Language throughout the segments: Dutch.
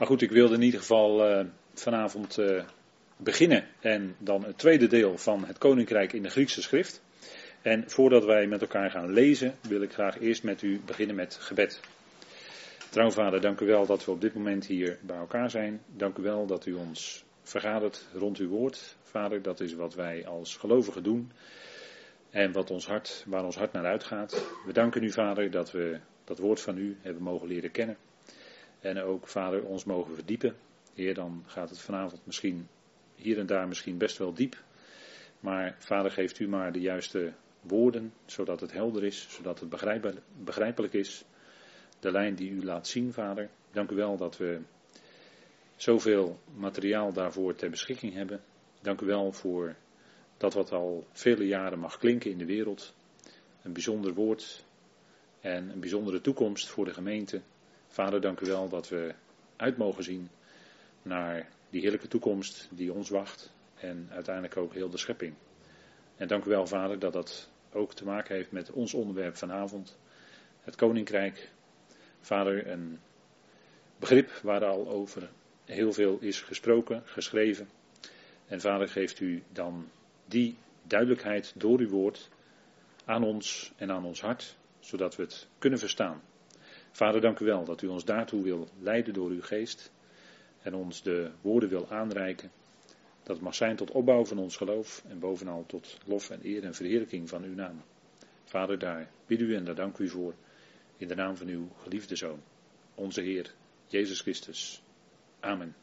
Maar goed, ik wilde in ieder geval uh, vanavond uh, beginnen en dan het tweede deel van het Koninkrijk in de Griekse schrift. En voordat wij met elkaar gaan lezen, wil ik graag eerst met u beginnen met gebed. Trouwvader, dank u wel dat we op dit moment hier bij elkaar zijn. Dank u wel dat u ons vergadert rond uw woord. Vader, dat is wat wij als gelovigen doen. En wat ons hart, waar ons hart naar uitgaat. We danken u, Vader, dat we dat woord van u hebben mogen leren kennen. En ook, Vader, ons mogen verdiepen. Heer, dan gaat het vanavond misschien hier en daar misschien best wel diep. Maar, Vader, geeft u maar de juiste woorden, zodat het helder is, zodat het begrijpelijk is. De lijn die u laat zien, Vader. Dank u wel dat we zoveel materiaal daarvoor ter beschikking hebben. Dank u wel voor dat wat al vele jaren mag klinken in de wereld. Een bijzonder woord en een bijzondere toekomst voor de gemeente. Vader, dank u wel dat we uit mogen zien naar die heerlijke toekomst die ons wacht en uiteindelijk ook heel de schepping. En dank u wel, Vader, dat dat ook te maken heeft met ons onderwerp vanavond, het Koninkrijk. Vader, een begrip waar al over heel veel is gesproken, geschreven. En Vader, geeft u dan die duidelijkheid door uw woord aan ons en aan ons hart, zodat we het kunnen verstaan. Vader, dank u wel dat u ons daartoe wil leiden door uw geest en ons de woorden wil aanreiken. Dat het mag zijn tot opbouw van ons geloof en bovenal tot lof en eer en verheerlijking van uw naam. Vader, daar bid u en daar dank u voor in de naam van uw geliefde Zoon, onze Heer Jezus Christus. Amen.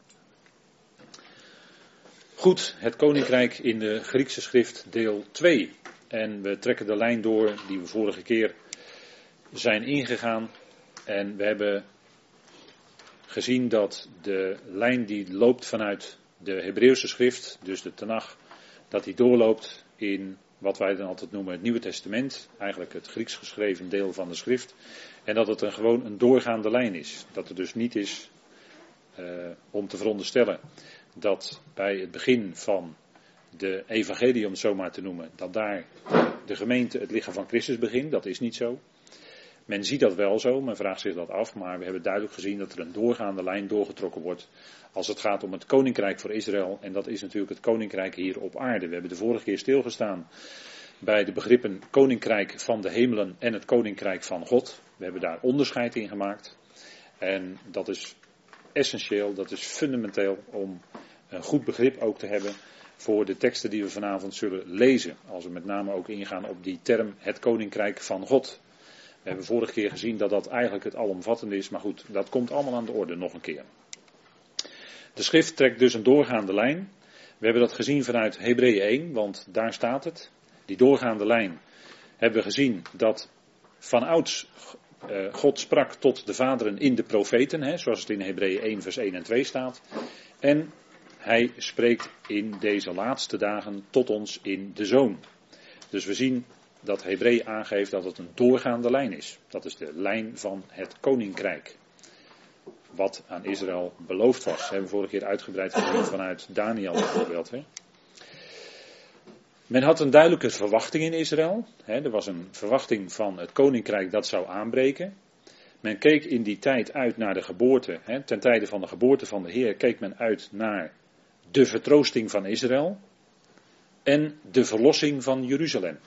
Goed, het Koninkrijk in de Griekse schrift deel 2. En we trekken de lijn door die we vorige keer zijn ingegaan. En we hebben gezien dat de lijn die loopt vanuit de Hebreeuwse schrift, dus de Tanach, dat die doorloopt in wat wij dan altijd noemen het Nieuwe Testament, eigenlijk het Grieks geschreven deel van de schrift. En dat het een, gewoon een doorgaande lijn is. Dat het dus niet is uh, om te veronderstellen dat bij het begin van de evangelie, om het zo maar te noemen, dat daar de gemeente het lichaam van Christus begint. Dat is niet zo. Men ziet dat wel zo, men vraagt zich dat af, maar we hebben duidelijk gezien dat er een doorgaande lijn doorgetrokken wordt als het gaat om het koninkrijk voor Israël. En dat is natuurlijk het koninkrijk hier op aarde. We hebben de vorige keer stilgestaan bij de begrippen koninkrijk van de hemelen en het koninkrijk van God. We hebben daar onderscheid in gemaakt. En dat is essentieel, dat is fundamenteel om een goed begrip ook te hebben voor de teksten die we vanavond zullen lezen. Als we met name ook ingaan op die term het koninkrijk van God. We hebben vorige keer gezien dat dat eigenlijk het alomvattende is, maar goed, dat komt allemaal aan de orde nog een keer. De schrift trekt dus een doorgaande lijn. We hebben dat gezien vanuit Hebreeën 1, want daar staat het. Die doorgaande lijn hebben we gezien dat van ouds uh, God sprak tot de vaderen in de profeten, hè, zoals het in Hebreeën 1 vers 1 en 2 staat. En hij spreekt in deze laatste dagen tot ons in de zoon. Dus we zien dat Hebreeën aangeeft dat het een doorgaande lijn is. Dat is de lijn van het koninkrijk. Wat aan Israël beloofd was. Dat hebben we vorige keer uitgebreid gezien vanuit Daniel bijvoorbeeld. Hè. Men had een duidelijke verwachting in Israël. Hè. Er was een verwachting van het koninkrijk dat zou aanbreken. Men keek in die tijd uit naar de geboorte. Hè. Ten tijde van de geboorte van de Heer keek men uit naar de vertroosting van Israël en de verlossing van Jeruzalem.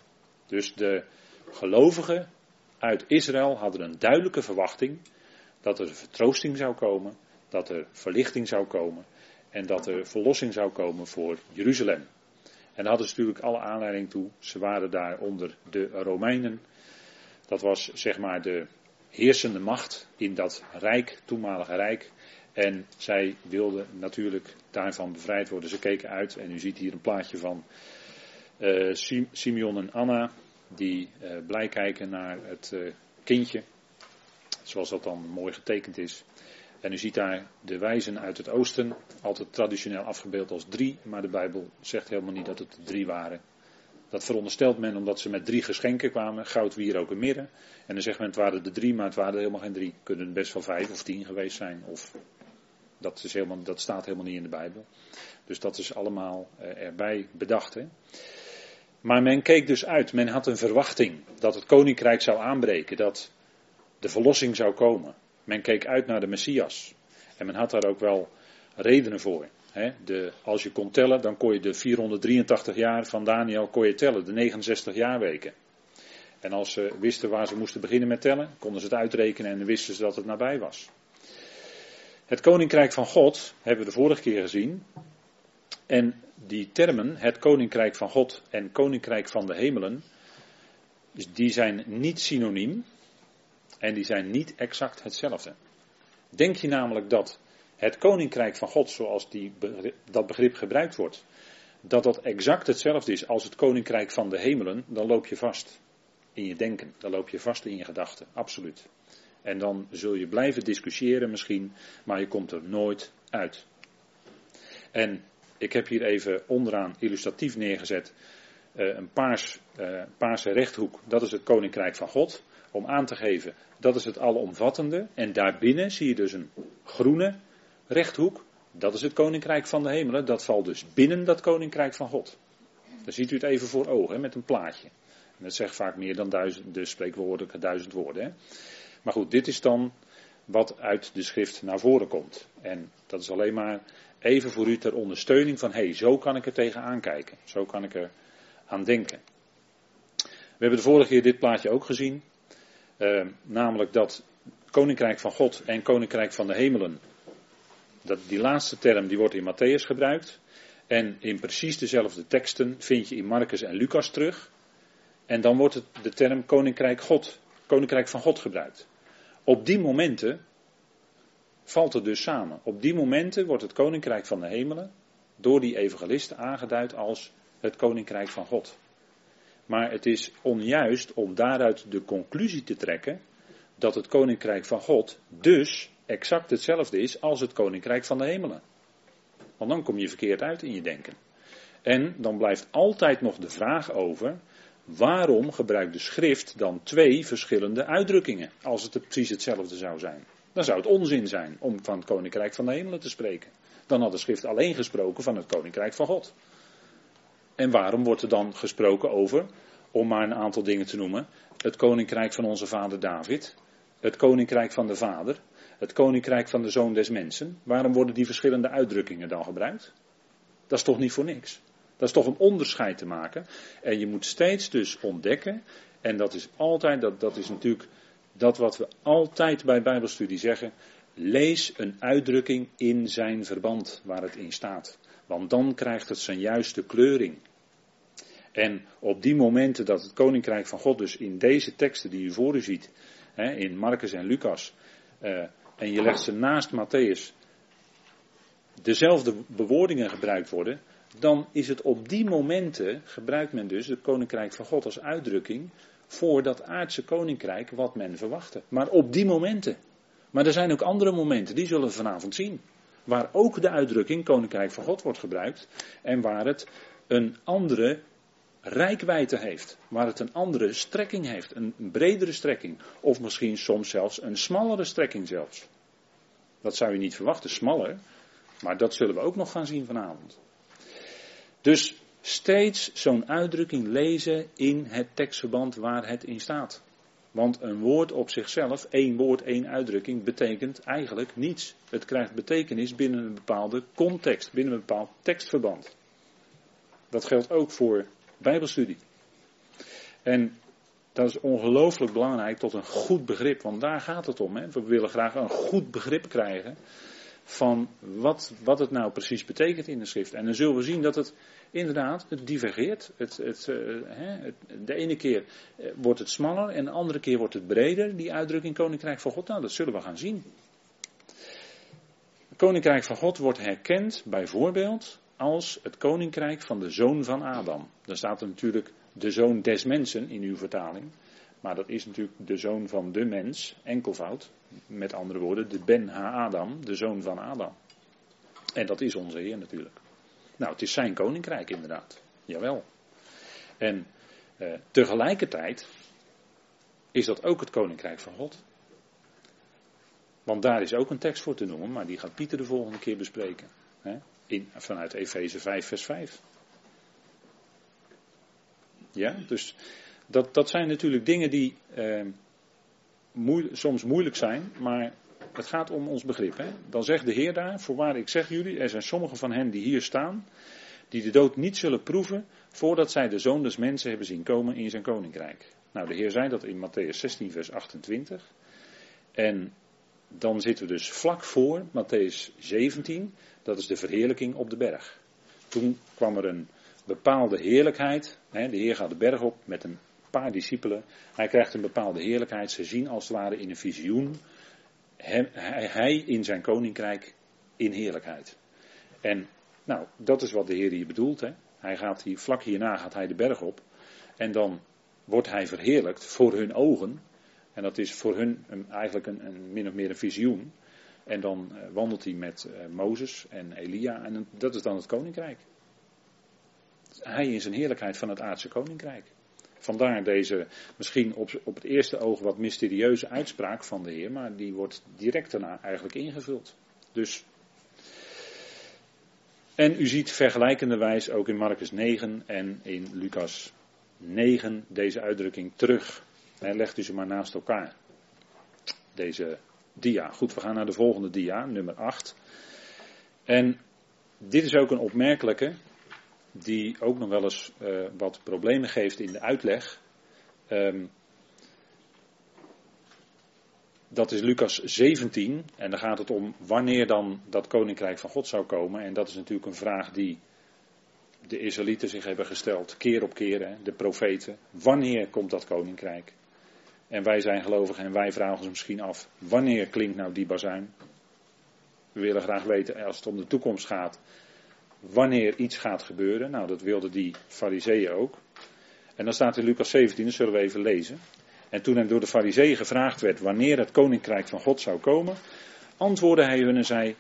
Dus de gelovigen uit Israël hadden een duidelijke verwachting dat er vertroosting zou komen, dat er verlichting zou komen en dat er verlossing zou komen voor Jeruzalem. En daar hadden ze natuurlijk alle aanleiding toe. Ze waren daar onder de Romeinen. Dat was zeg maar de heersende macht in dat rijk, toenmalige rijk. En zij wilden natuurlijk daarvan bevrijd worden. Ze keken uit en u ziet hier een plaatje van uh, Simeon en Anna, die uh, blij kijken naar het uh, kindje, zoals dat dan mooi getekend is. En u ziet daar de wijzen uit het oosten, altijd traditioneel afgebeeld als drie, maar de Bijbel zegt helemaal niet dat het drie waren. Dat veronderstelt men omdat ze met drie geschenken kwamen, goud, wier, ook en midden. En dan zegt men het waren er drie, maar het waren er helemaal geen drie. Kunnen best wel vijf of tien geweest zijn, of dat, is helemaal, dat staat helemaal niet in de Bijbel. Dus dat is allemaal eh, erbij bedacht. Hè? Maar men keek dus uit, men had een verwachting dat het koninkrijk zou aanbreken, dat de verlossing zou komen. Men keek uit naar de Messias. En men had daar ook wel redenen voor. de, als je kon tellen, dan kon je de 483 jaar van Daniel kon je tellen, de 69 jaarweken. En als ze wisten waar ze moesten beginnen met tellen, konden ze het uitrekenen en wisten ze dat het nabij was. Het koninkrijk van God hebben we de vorige keer gezien. En die termen, het koninkrijk van God en koninkrijk van de hemelen, die zijn niet synoniem en die zijn niet exact hetzelfde. Denk je namelijk dat het koninkrijk van God, zoals die, dat begrip gebruikt wordt, dat dat exact hetzelfde is als het koninkrijk van de hemelen, dan loop je vast in je denken, dan loop je vast in je gedachten, absoluut. En dan zul je blijven discussiëren misschien, maar je komt er nooit uit. En ik heb hier even onderaan illustratief neergezet uh, een uh, paarse rechthoek. Dat is het koninkrijk van God. Om aan te geven, dat is het alomvattende. En daarbinnen zie je dus een groene rechthoek. Dat is het koninkrijk van de hemelen. Dat valt dus binnen dat koninkrijk van God. Dan ziet u het even voor ogen met een plaatje. En dat zegt vaak meer dan duizend, dus spreekwoordelijke duizend woorden. Hè. Maar goed, dit is dan wat uit de schrift naar voren komt. En dat is alleen maar even voor u ter ondersteuning van, hé, hey, zo kan ik er tegenaan kijken. Zo kan ik er aan denken. We hebben de vorige keer dit plaatje ook gezien. Uh, namelijk dat Koninkrijk van God en Koninkrijk van de Hemelen. Dat, die laatste term die wordt in Matthäus gebruikt. En in precies dezelfde teksten vind je in Marcus en Lucas terug. En dan wordt het, de term Koninkrijk God, Koninkrijk van God gebruikt. Op die momenten valt het dus samen. Op die momenten wordt het koninkrijk van de hemelen door die evangelisten aangeduid als het koninkrijk van God. Maar het is onjuist om daaruit de conclusie te trekken dat het koninkrijk van God dus exact hetzelfde is als het koninkrijk van de hemelen. Want dan kom je verkeerd uit in je denken. En dan blijft altijd nog de vraag over, waarom gebruikt de schrift dan twee verschillende uitdrukkingen als het precies hetzelfde zou zijn? Dan zou het onzin zijn om van het koninkrijk van de hemelen te spreken. Dan had de schrift alleen gesproken van het koninkrijk van God. En waarom wordt er dan gesproken over, om maar een aantal dingen te noemen, het koninkrijk van onze vader David, het koninkrijk van de vader, het koninkrijk van de zoon des mensen? Waarom worden die verschillende uitdrukkingen dan gebruikt? Dat is toch niet voor niks? Dat is toch een onderscheid te maken. En je moet steeds dus ontdekken, en dat is altijd, dat, dat is natuurlijk dat wat we altijd bij Bijbelstudie zeggen, lees een uitdrukking in zijn verband waar het in staat. Want dan krijgt het zijn juiste kleuring. En op die momenten dat het koninkrijk van God dus in deze teksten die u voor u ziet, hè, in Marcus en Lucas, uh, en je legt ze naast Matthäus, dezelfde bewoordingen gebruikt worden, dan is het op die momenten, gebruikt men dus het koninkrijk van God als uitdrukking voor dat aardse koninkrijk wat men verwachtte. Maar op die momenten. Maar er zijn ook andere momenten, die zullen we vanavond zien. Waar ook de uitdrukking koninkrijk van God wordt gebruikt en waar het een andere rijkwijde heeft. Waar het een andere strekking heeft, een bredere strekking. Of misschien soms zelfs een smallere strekking zelfs. Dat zou je niet verwachten, smaller. Maar dat zullen we ook nog gaan zien vanavond. Dus steeds zo'n uitdrukking lezen in het tekstverband waar het in staat. Want een woord op zichzelf, één woord, één uitdrukking, betekent eigenlijk niets. Het krijgt betekenis binnen een bepaalde context, binnen een bepaald tekstverband. Dat geldt ook voor Bijbelstudie. En dat is ongelooflijk belangrijk tot een goed begrip, want daar gaat het om. Hè? We willen graag een goed begrip krijgen van wat, wat het nou precies betekent in de schrift. En dan zullen we zien dat het inderdaad, het divergeert. Het, het, uh, de ene keer eh, wordt het smaller en de andere keer wordt het breder, die uitdrukking Koninkrijk van God. Nou, dat zullen we gaan zien. Het Koninkrijk van God wordt herkend bijvoorbeeld als het Koninkrijk van de Zoon van Adam. Dan staat er natuurlijk de Zoon des Mensen in uw vertaling. Maar dat is natuurlijk de zoon van de mens, enkelvoud. Met andere woorden, de Ben Ha-Adam, de zoon van Adam. En dat is onze Heer natuurlijk. Nou, het is zijn koninkrijk inderdaad. Jawel. En eh, tegelijkertijd is dat ook het koninkrijk van God. Want daar is ook een tekst voor te noemen, maar die gaat Pieter de volgende keer bespreken. Hè? In, vanuit Efeze 5, vers 5. Ja, dus dat, dat zijn natuurlijk dingen die eh, soms moeilijk zijn, maar Het gaat om ons begrip. Hè? Dan zegt de Heer daar, voorwaar ik zeg jullie, er zijn sommigen van hen die hier staan, die de dood niet zullen proeven voordat zij de zoon des mensen hebben zien komen in zijn koninkrijk. Nou, de Heer zei dat in Matthäus 16, vers 28. En dan zitten we dus vlak voor Matthäus 17, dat is de verheerlijking op de berg. Toen kwam er een bepaalde heerlijkheid. De Heer gaat de berg op met een paar discipelen. Hij krijgt een bepaalde heerlijkheid. Ze zien als het ware in een visioen hij, hij in zijn koninkrijk in heerlijkheid. En nou, dat is wat de Heer hier bedoelt. Hè. Hij gaat hier, vlak hierna gaat hij de berg op. En dan wordt hij verheerlijkt voor hun ogen. En dat is voor hun eigenlijk een, een, min of meer een visioen. En dan uh, wandelt hij met uh, Mozes en Elia. En dat is dan het koninkrijk. Hij is een heerlijkheid van het aardse koninkrijk. Vandaar deze misschien op, op het eerste oog wat mysterieuze uitspraak van de Heer, maar die wordt direct daarna eigenlijk ingevuld. Dus. En u ziet vergelijkenderwijs ook in Marcus 9 en in Lucas 9 deze uitdrukking terug. He, legt u ze maar naast elkaar. Deze dia. Goed, we gaan naar de volgende dia, nummer 8. En dit is ook een opmerkelijke, die ook nog wel eens uh, wat problemen geeft in de uitleg. Um, dat is Lucas 17 en dan gaat het om wanneer dan dat koninkrijk van God zou komen. En dat is natuurlijk een vraag die de Israëlieten zich hebben gesteld, keer op keer, hè, de profeten. Wanneer komt dat koninkrijk? En wij zijn gelovigen en wij vragen ons misschien af, wanneer klinkt nou die bazuin? We willen graag weten, als het om de toekomst gaat, wanneer iets gaat gebeuren. Nou, dat wilden die fariseeën ook. En dan staat in Lucas 17, dat zullen we even lezen. En toen hem door de fariseeën gevraagd werd wanneer het koninkrijk van God zou komen, antwoordde hij hun en zei,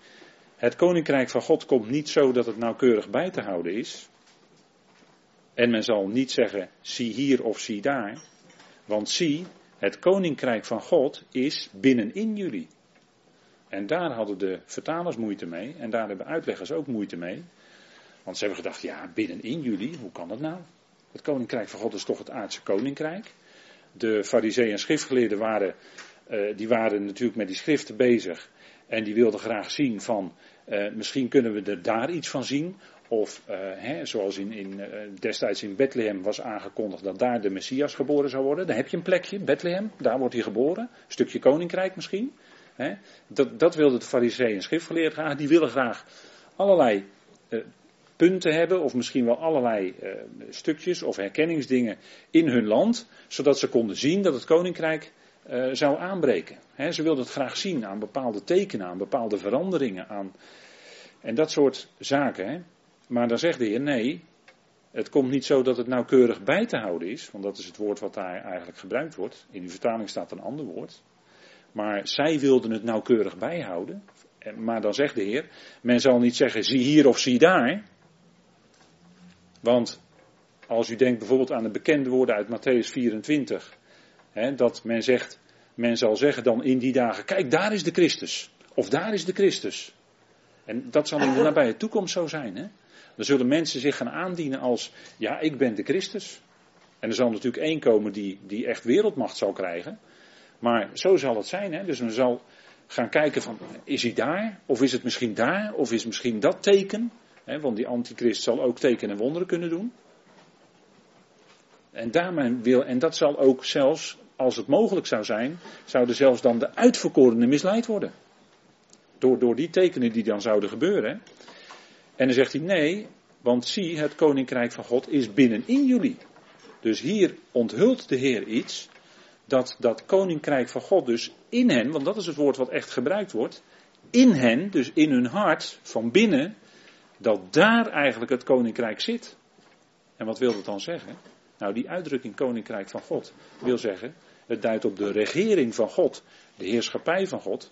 het koninkrijk van God komt niet zo dat het nauwkeurig bij te houden is. En men zal niet zeggen, zie hier of zie daar. Want zie, het koninkrijk van God is binnenin jullie. En daar hadden de vertalers moeite mee. En daar hebben uitleggers ook moeite mee. Want ze hebben gedacht, ja, binnenin jullie, hoe kan dat nou? Het koninkrijk van God is toch het aardse koninkrijk. De fariseeën en schriftgeleerden waren, uh, die waren natuurlijk met die schriften bezig. En die wilden graag zien van, uh, misschien kunnen we er daar iets van zien. Of uh, hè, zoals in, in, destijds in Bethlehem was aangekondigd dat daar de Messias geboren zou worden. Daar heb je een plekje, Bethlehem, daar wordt hij geboren. Een stukje koninkrijk misschien. Hè. Dat, dat wilden de fariseeën en schriftgeleerden graag. Die willen graag allerlei punten hebben, of misschien wel allerlei stukjes of herkenningsdingen in hun land. Zodat ze konden zien dat het koninkrijk zou aanbreken. Ze wilden het graag zien aan bepaalde tekenen, aan bepaalde veranderingen. Aan, en dat soort zaken. Hè. Maar dan zegt de Heer, nee, het komt niet zo dat het nauwkeurig bij te houden is, want dat is het woord wat daar eigenlijk gebruikt wordt. In uw vertaling staat een ander woord. Maar zij wilden het nauwkeurig bijhouden. Maar dan zegt de Heer, men zal niet zeggen zie hier of zie daar. Want als u denkt bijvoorbeeld aan de bekende woorden uit Matthäus 24, hè, dat men zegt, men zal zeggen dan in die dagen, kijk daar is de Christus. Of daar is de Christus. En dat zal in de nabije toekomst zo zijn. Hè? Dan zullen mensen zich gaan aandienen als, ja, ik ben de Christus. En er zal natuurlijk één komen die, die echt wereldmacht zal krijgen. Maar zo zal het zijn. Hè? Dus men zal gaan kijken van, is hij daar? Of is het misschien daar? Of is misschien dat teken? Want die antichrist zal ook tekenen en wonderen kunnen doen. En, daarmee wil, en dat zal ook zelfs, als het mogelijk zou zijn, zouden zelfs dan de uitverkorenen misleid worden. Door, door die tekenen die dan zouden gebeuren. En dan zegt hij nee, want zie, het koninkrijk van God is binnenin jullie. Dus hier onthult de Heer iets, dat dat koninkrijk van God dus in hen, want dat is het woord wat echt gebruikt wordt, in hen, dus in hun hart, van binnen, dat daar eigenlijk het koninkrijk zit. En wat wil dat dan zeggen? Nou, die uitdrukking koninkrijk van God wil zeggen, het duidt op de regering van God, de heerschappij van God,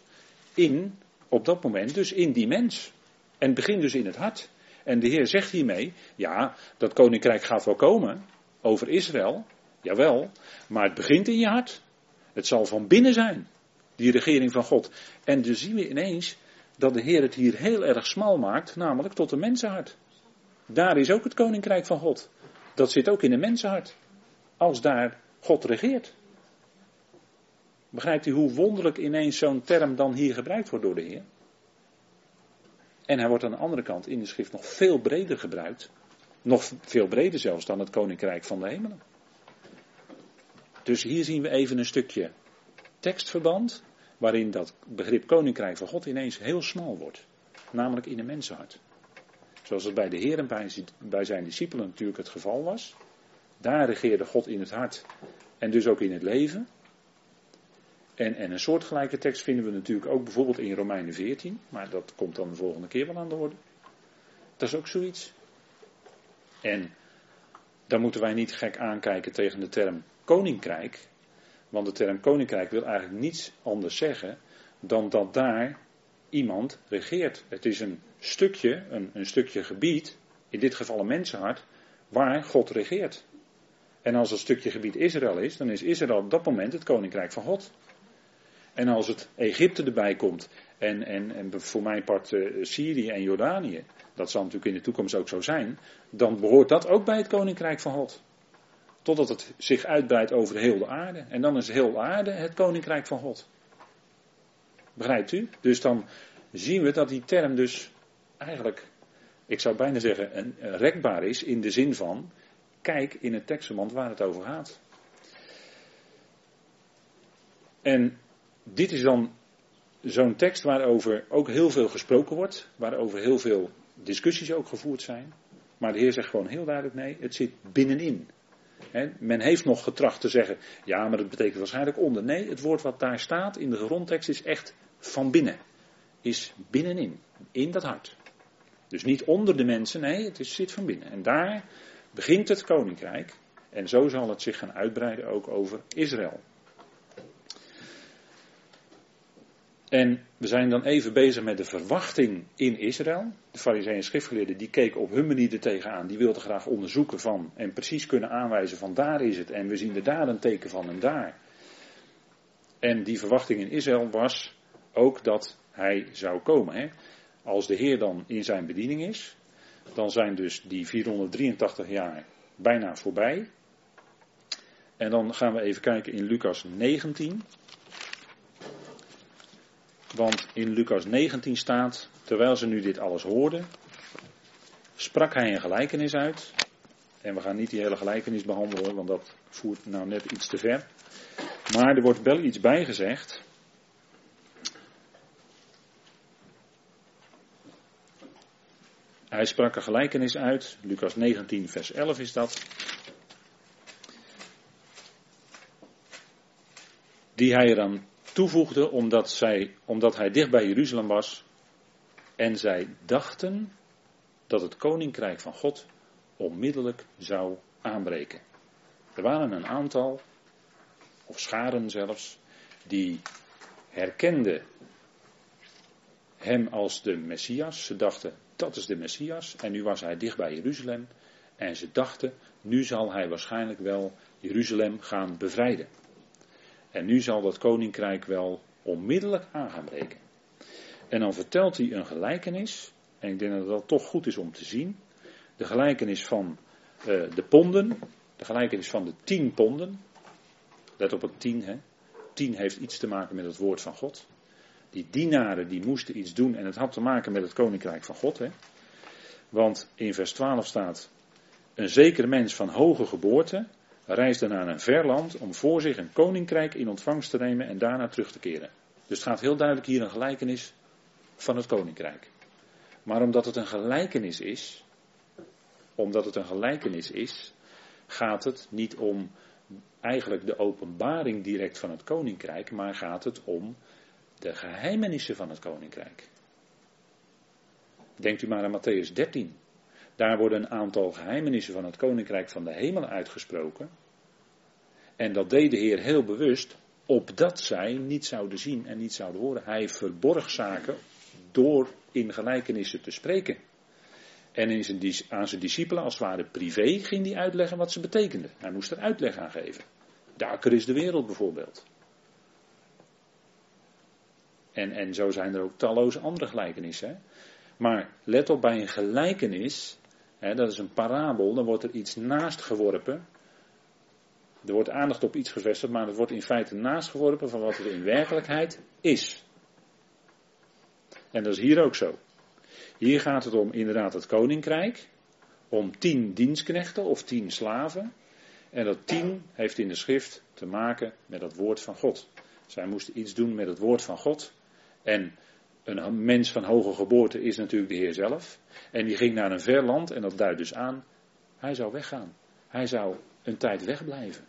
in, op dat moment dus in die mens. En het begint dus in het hart. En de Heer zegt hiermee, ja, dat koninkrijk gaat wel komen over Israël, jawel, maar het begint in je hart. Het zal van binnen zijn, die regering van God. En dus zien we ineens dat de Heer het hier heel erg smal maakt, namelijk tot een mensenhart. Daar is ook het koninkrijk van God. Dat zit ook in een mensenhart. Als daar God regeert. Begrijpt u hoe wonderlijk ineens zo'n term dan hier gebruikt wordt door de Heer? En hij wordt aan de andere kant in de schrift nog veel breder gebruikt. Nog veel breder zelfs dan het koninkrijk van de hemelen. Dus hier zien we even een stukje tekstverband. Waarin dat begrip koninkrijk van God ineens heel smal wordt. Namelijk in een mensenhart. Zoals het bij de Heer en bij zijn discipelen natuurlijk het geval was. Daar regeerde God in het hart en dus ook in het leven. En, en een soortgelijke tekst vinden we natuurlijk ook bijvoorbeeld in Romeinen 14, maar dat komt dan de volgende keer wel aan de orde. Dat is ook zoiets. En dan moeten wij niet gek aankijken tegen de term koninkrijk, want de term koninkrijk wil eigenlijk niets anders zeggen dan dat daar iemand regeert. Het is een stukje, een, een stukje gebied, in dit geval een mensenhart, waar God regeert. En als het stukje gebied Israël is, dan is Israël op dat moment het koninkrijk van God. En als het Egypte erbij komt, en, en, en voor mijn part uh, Syrië en Jordanië, dat zal natuurlijk in de toekomst ook zo zijn, dan behoort dat ook bij het koninkrijk van God. Totdat het zich uitbreidt over heel de aarde. En dan is heel de aarde het koninkrijk van God. Begrijpt u? Dus dan zien we dat die term dus eigenlijk, ik zou bijna zeggen, een, rekbaar is in de zin van, kijk in het tekstverband waar het over gaat. En dit is dan zo'n tekst waarover ook heel veel gesproken wordt, waarover heel veel discussies ook gevoerd zijn. Maar de Heer zegt gewoon heel duidelijk: nee, het zit binnenin. Men heeft nog getracht te zeggen, ja, maar dat betekent waarschijnlijk onder. Nee, het woord wat daar staat in de grondtekst is echt van binnen. Is binnenin, in dat hart. Dus niet onder de mensen, nee, het zit van binnen. En daar begint het koninkrijk. En zo zal het zich gaan uitbreiden ook over Israël. En we zijn dan even bezig met de verwachting in Israël. De fariseeën en schriftgeleerden die keken op hun manier er tegenaan. Die wilden graag onderzoeken van en precies kunnen aanwijzen van daar is het. En we zien er daar een teken van en daar. En die verwachting in Israël was ook dat hij zou komen. Hè? Als de Heer dan in zijn bediening is, dan zijn dus die 483 jaar bijna voorbij. En dan gaan we even kijken in Lucas 19. Want in Lucas 19 staat, terwijl ze nu dit alles hoorden, sprak hij een gelijkenis uit. En we gaan niet die hele gelijkenis behandelen, want dat voert nou net iets te ver. Maar er wordt wel iets bijgezegd. Hij sprak een gelijkenis uit, Lucas 19, vers 11 is dat. Die hij eraan toevoegde omdat, zij, omdat hij dicht bij Jeruzalem was. En zij dachten dat het koninkrijk van God onmiddellijk zou aanbreken. Er waren een aantal, of scharen zelfs, die herkenden hem als de Messias. Ze dachten, dat is de Messias. En nu was hij dicht bij Jeruzalem. En ze dachten, nu zal hij waarschijnlijk wel Jeruzalem gaan bevrijden. En nu zal dat koninkrijk wel onmiddellijk aan gaan breken. En dan vertelt hij een gelijkenis. En ik denk dat dat toch goed is om te zien. De gelijkenis van uh, de ponden. De gelijkenis van de tien ponden. Let op het tien, hè. Tien heeft iets te maken met het woord van God. Die dienaren die moesten iets doen en het had te maken met het koninkrijk van God. Hè. Want in vers 12 staat, een zekere mens van hoge geboorte reisde naar een ver land om voor zich een koninkrijk in ontvangst te nemen en daarna terug te keren. Dus het gaat heel duidelijk hier een gelijkenis van het koninkrijk. Maar omdat het een gelijkenis is, omdat het een gelijkenis is, gaat het niet om eigenlijk de openbaring direct van het koninkrijk, maar gaat het om de geheimenissen van het koninkrijk. Denkt u maar aan Matthäus 13. Daar worden een aantal geheimenissen van het koninkrijk van de hemelen uitgesproken. En dat deed de Heer heel bewust, opdat zij niet zouden zien en niet zouden horen. Hij verborg zaken door in gelijkenissen te spreken. En aan zijn discipelen, als het ware privé, ging hij uitleggen wat ze betekenden. Hij moest er uitleg aan geven. Daker is de wereld bijvoorbeeld. En, en zo zijn er ook talloze andere gelijkenissen. Hè? Maar let op bij een gelijkenis, dat is een parabel, dan wordt er iets naast geworpen Er wordt aandacht op iets gevestigd, maar het wordt in feite naastgeworpen van wat er in werkelijkheid is. En dat is hier ook zo. Hier gaat het om inderdaad het koninkrijk, om tien dienstknechten of tien slaven. En dat tien heeft in de schrift te maken met het woord van God. Zij moesten iets doen met het woord van God. En een mens van hoge geboorte is natuurlijk de Heer zelf. En die ging naar een ver land en dat duidt dus aan, hij zou weggaan. Hij zou een tijd wegblijven.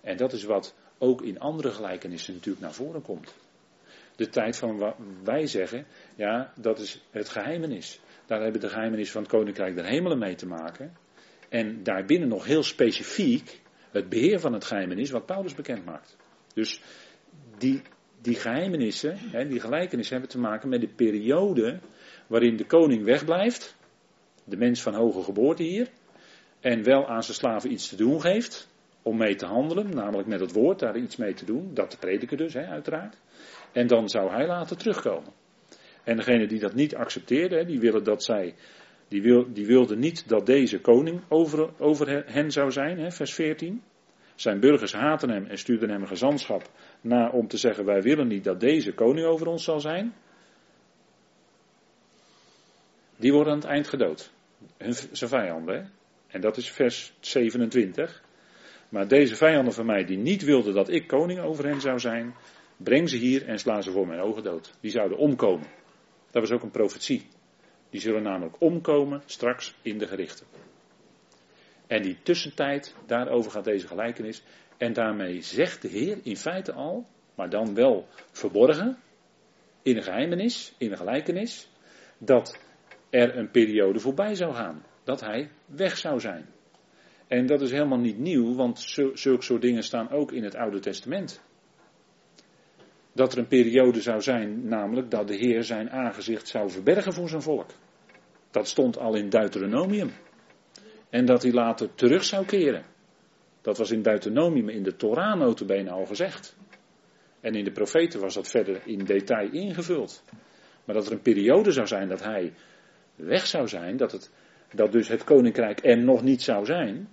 En dat is wat ook in andere gelijkenissen natuurlijk naar voren komt. De tijd van wat wij zeggen, ja, dat is het geheimenis. Daar hebben de geheimenis van het Koninkrijk der Hemelen mee te maken. En daarbinnen nog heel specifiek het beheer van het geheimenis wat Paulus bekend maakt. Dus die, die geheimenissen, hè, die gelijkenissen hebben te maken met de periode waarin de koning wegblijft. De mens van hoge geboorte hier. En wel aan zijn slaven iets te doen geeft. Om mee te handelen, namelijk met het woord daar iets mee te doen. Dat te prediken dus, hè, uiteraard. En dan zou hij later terugkomen. En degene die dat niet accepteerden, die willen dat zij, die, wil, die niet dat deze koning over, over hen zou zijn, hè, vers 14. Zijn burgers haten hem en stuurden hem een gezantschap na om te zeggen: Wij willen niet dat deze koning over ons zal zijn. Die worden aan het eind gedood. Hun, zijn vijanden. Hè? En dat is vers 27. Maar deze vijanden van mij die niet wilden dat ik koning over hen zou zijn, breng ze hier en sla ze voor mijn ogen dood. Die zouden omkomen. Dat was ook een profetie. Die zullen namelijk omkomen straks in de gerichten. En die tussentijd, daarover gaat deze gelijkenis. En daarmee zegt de Heer in feite al, maar dan wel verborgen, in een geheimenis, in een gelijkenis, dat er een periode voorbij zou gaan. Dat hij weg zou zijn. En dat is helemaal niet nieuw, want zulke soort dingen staan ook in het Oude Testament. Dat er een periode zou zijn, namelijk dat de Heer zijn aangezicht zou verbergen voor zijn volk. Dat stond al in Deuteronomium. En dat hij later terug zou keren. Dat was in Deuteronomium, in de Torah notabene al gezegd. En in de profeten was dat verder in detail ingevuld. Maar dat er een periode zou zijn dat hij weg zou zijn, dat, het, dat dus het koninkrijk er nog niet zou zijn.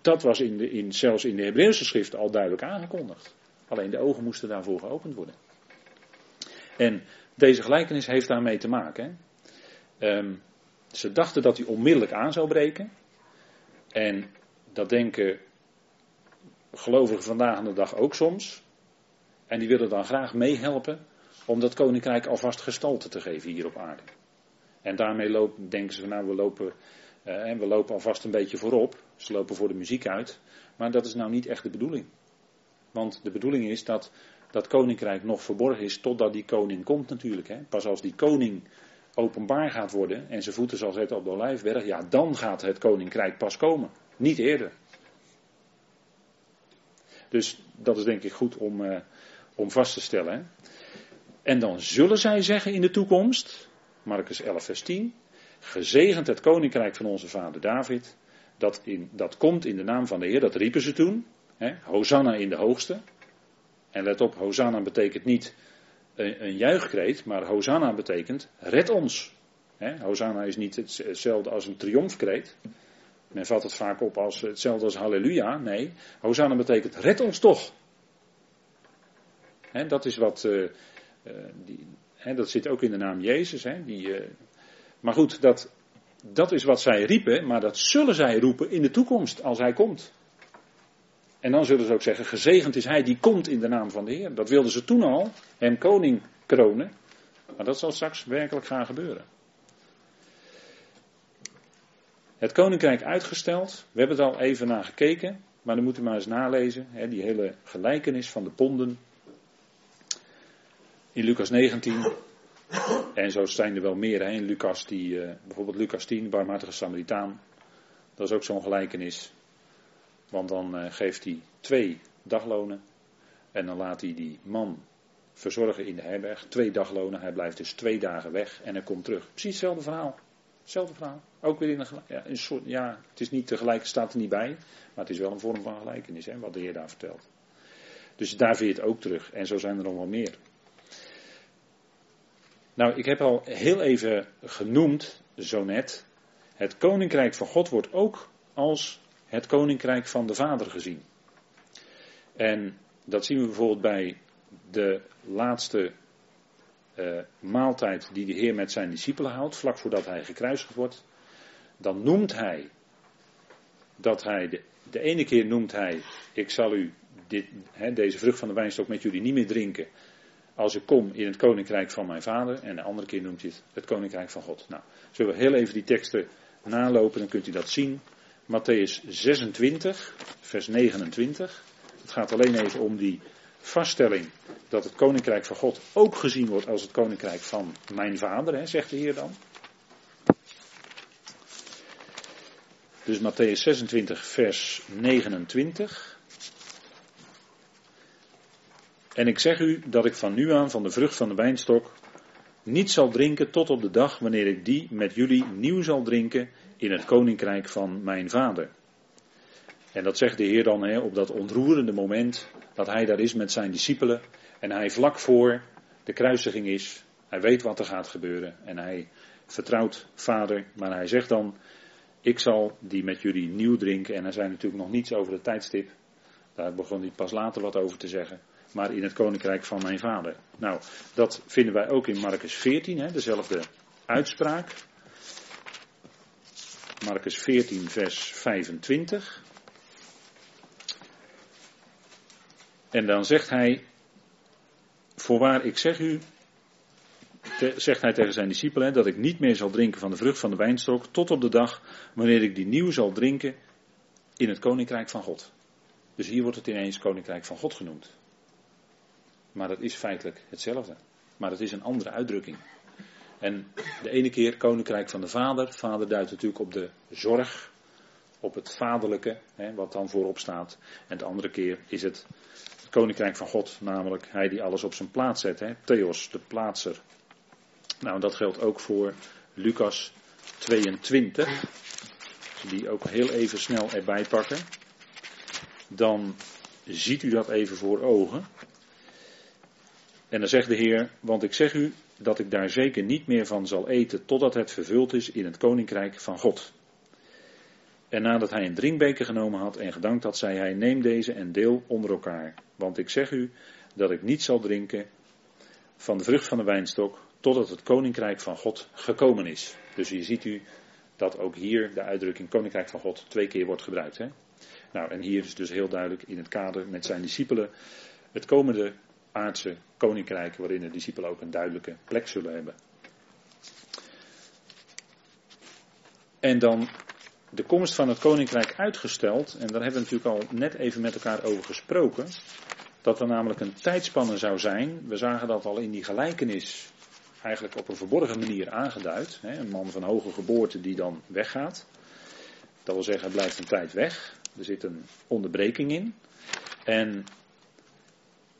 Dat was in de, in, zelfs in de Hebreeuwse schrift al duidelijk aangekondigd. Alleen de ogen moesten daarvoor geopend worden. En deze gelijkenis heeft daarmee te maken. Um, ze dachten dat hij onmiddellijk aan zou breken. En dat denken gelovigen vandaag aan de dag ook soms. En die willen dan graag meehelpen om dat koninkrijk alvast gestalte te geven hier op aarde. En daarmee lopen, denken ze van nou we lopen, uh, we lopen alvast een beetje voorop. Ze lopen voor de muziek uit. Maar dat is nou niet echt de bedoeling. Want de bedoeling is dat dat koninkrijk nog verborgen is totdat die koning komt natuurlijk. Hè. Pas als die koning openbaar gaat worden en zijn voeten zal zetten op de olijfberg, ja, dan gaat het koninkrijk pas komen. Niet eerder. Dus dat is denk ik goed om, uh, om vast te stellen. Hè. En dan zullen zij zeggen in de toekomst, Marcus 11, vers 10, gezegend het koninkrijk van onze vader David, dat, in, dat komt in de naam van de Heer, dat riepen ze toen. Hè, Hosanna in de hoogste. En let op, Hosanna betekent niet een, juichkreet, maar Hosanna betekent red ons. Hosanna is niet hetzelfde als een triomfkreet. Men vat het vaak op als hetzelfde als halleluja. Nee, Hosanna betekent red ons toch. Dat is wat, uh, uh, die, dat zit ook in de naam Jezus. Die, uh, maar goed, dat, dat is wat zij riepen, maar dat zullen zij roepen in de toekomst als hij komt. En dan zullen ze ook zeggen, gezegend is hij die komt in de naam van de Heer. Dat wilden ze toen al, hem koning kronen. Maar dat zal straks werkelijk gaan gebeuren. Het koninkrijk uitgesteld, we hebben er al even naar gekeken, maar dan moet u maar eens nalezen, hè, die hele gelijkenis van de ponden. In Lucas 19, en zo zijn er wel meer, hè, Lucas, die, uh, bijvoorbeeld Lucas 10, barmhartige Samaritaan. Dat is ook zo'n gelijkenis. Want dan uh, geeft hij twee daglonen. En dan laat hij die man verzorgen in de herberg. Twee daglonen. Hij blijft dus twee dagen weg en hij komt terug. Precies hetzelfde verhaal. Hetzelfde verhaal. Ook weer in een, ja, een soort. Ja, het is niet tegelijk, staat er niet bij. Maar het is wel een vorm van gelijkenis, hè, wat de Heer daar vertelt. Dus daar vind je het ook terug. En zo zijn er nog wel meer. Nou, ik heb al heel even genoemd, zo net. Het koninkrijk van God wordt ook als het koninkrijk van de Vader gezien. En dat zien we bijvoorbeeld bij de laatste uh, maaltijd die de Heer met zijn discipelen houdt, vlak voordat hij gekruisigd wordt. Dan noemt hij dat hij, de, de ene keer noemt hij, ik zal u dit, deze vrucht van de wijnstok met jullie niet meer drinken als ik kom in het koninkrijk van mijn vader. En de andere keer noemt hij het het koninkrijk van God. Nou, zullen we heel even die teksten nalopen, dan kunt u dat zien. Matthäus 26, vers 29. Het gaat alleen even om die vaststelling dat het koninkrijk van God ook gezien wordt als het koninkrijk van mijn vader, hè, zegt de Heer dan. Dus Matthäus 26, vers 29. En ik zeg u dat ik van nu aan van de vrucht van de wijnstok niet zal drinken tot op de dag wanneer ik die met jullie nieuw zal drinken in het koninkrijk van mijn vader. En dat zegt de Heer dan hè, op dat ontroerende moment dat hij daar is met zijn discipelen en hij vlak voor de kruisiging is. Hij weet wat er gaat gebeuren en hij vertrouwt vader, maar hij zegt dan, ik zal die met jullie nieuw drinken. En er zijn natuurlijk nog niets over het tijdstip. Daar begon hij pas later wat over te zeggen. Maar in het koninkrijk van mijn vader. Nou, dat vinden wij ook in Marcus 14, hè, dezelfde uitspraak. Marcus 14, vers 25. En dan zegt hij, voorwaar ik zeg u, zegt hij tegen zijn discipelen, dat ik niet meer zal drinken van de vrucht van de wijnstok, tot op de dag wanneer ik die nieuw zal drinken in het koninkrijk van God. Dus hier wordt het ineens koninkrijk van God genoemd. Maar dat is feitelijk hetzelfde. Maar het is een andere uitdrukking. En de ene keer koninkrijk van de vader. Vader duidt natuurlijk op de zorg, op het vaderlijke, hè, wat dan voorop staat. En de andere keer is het het koninkrijk van God, namelijk hij die alles op zijn plaats zet. Hè, Theos, de plaatser. Nou, dat geldt ook voor Lucas 22. Die ook heel even snel erbij pakken. Dan ziet u dat even voor ogen. En dan zegt de Heer, want ik zeg u dat ik daar zeker niet meer van zal eten totdat het vervuld is in het koninkrijk van God. En nadat hij een drinkbeker genomen had en gedankt had, zei hij, neem deze en deel onder elkaar. Want ik zeg u dat ik niet zal drinken van de vrucht van de wijnstok totdat het koninkrijk van God gekomen is. Dus hier ziet u dat ook hier de uitdrukking koninkrijk van God twee keer wordt gebruikt. Hè? Nou, en hier is dus heel duidelijk in het kader met zijn discipelen het komende aardse koninkrijk waarin de discipelen ook een duidelijke plek zullen hebben. En dan de komst van het koninkrijk uitgesteld, en daar hebben we natuurlijk al net even met elkaar over gesproken, dat er namelijk een tijdspanne zou zijn. We zagen dat al in die gelijkenis eigenlijk op een verborgen manier aangeduid. Hè, een man van hoge geboorte die dan weggaat. Dat wil zeggen, hij blijft een tijd weg. Er zit een onderbreking in. En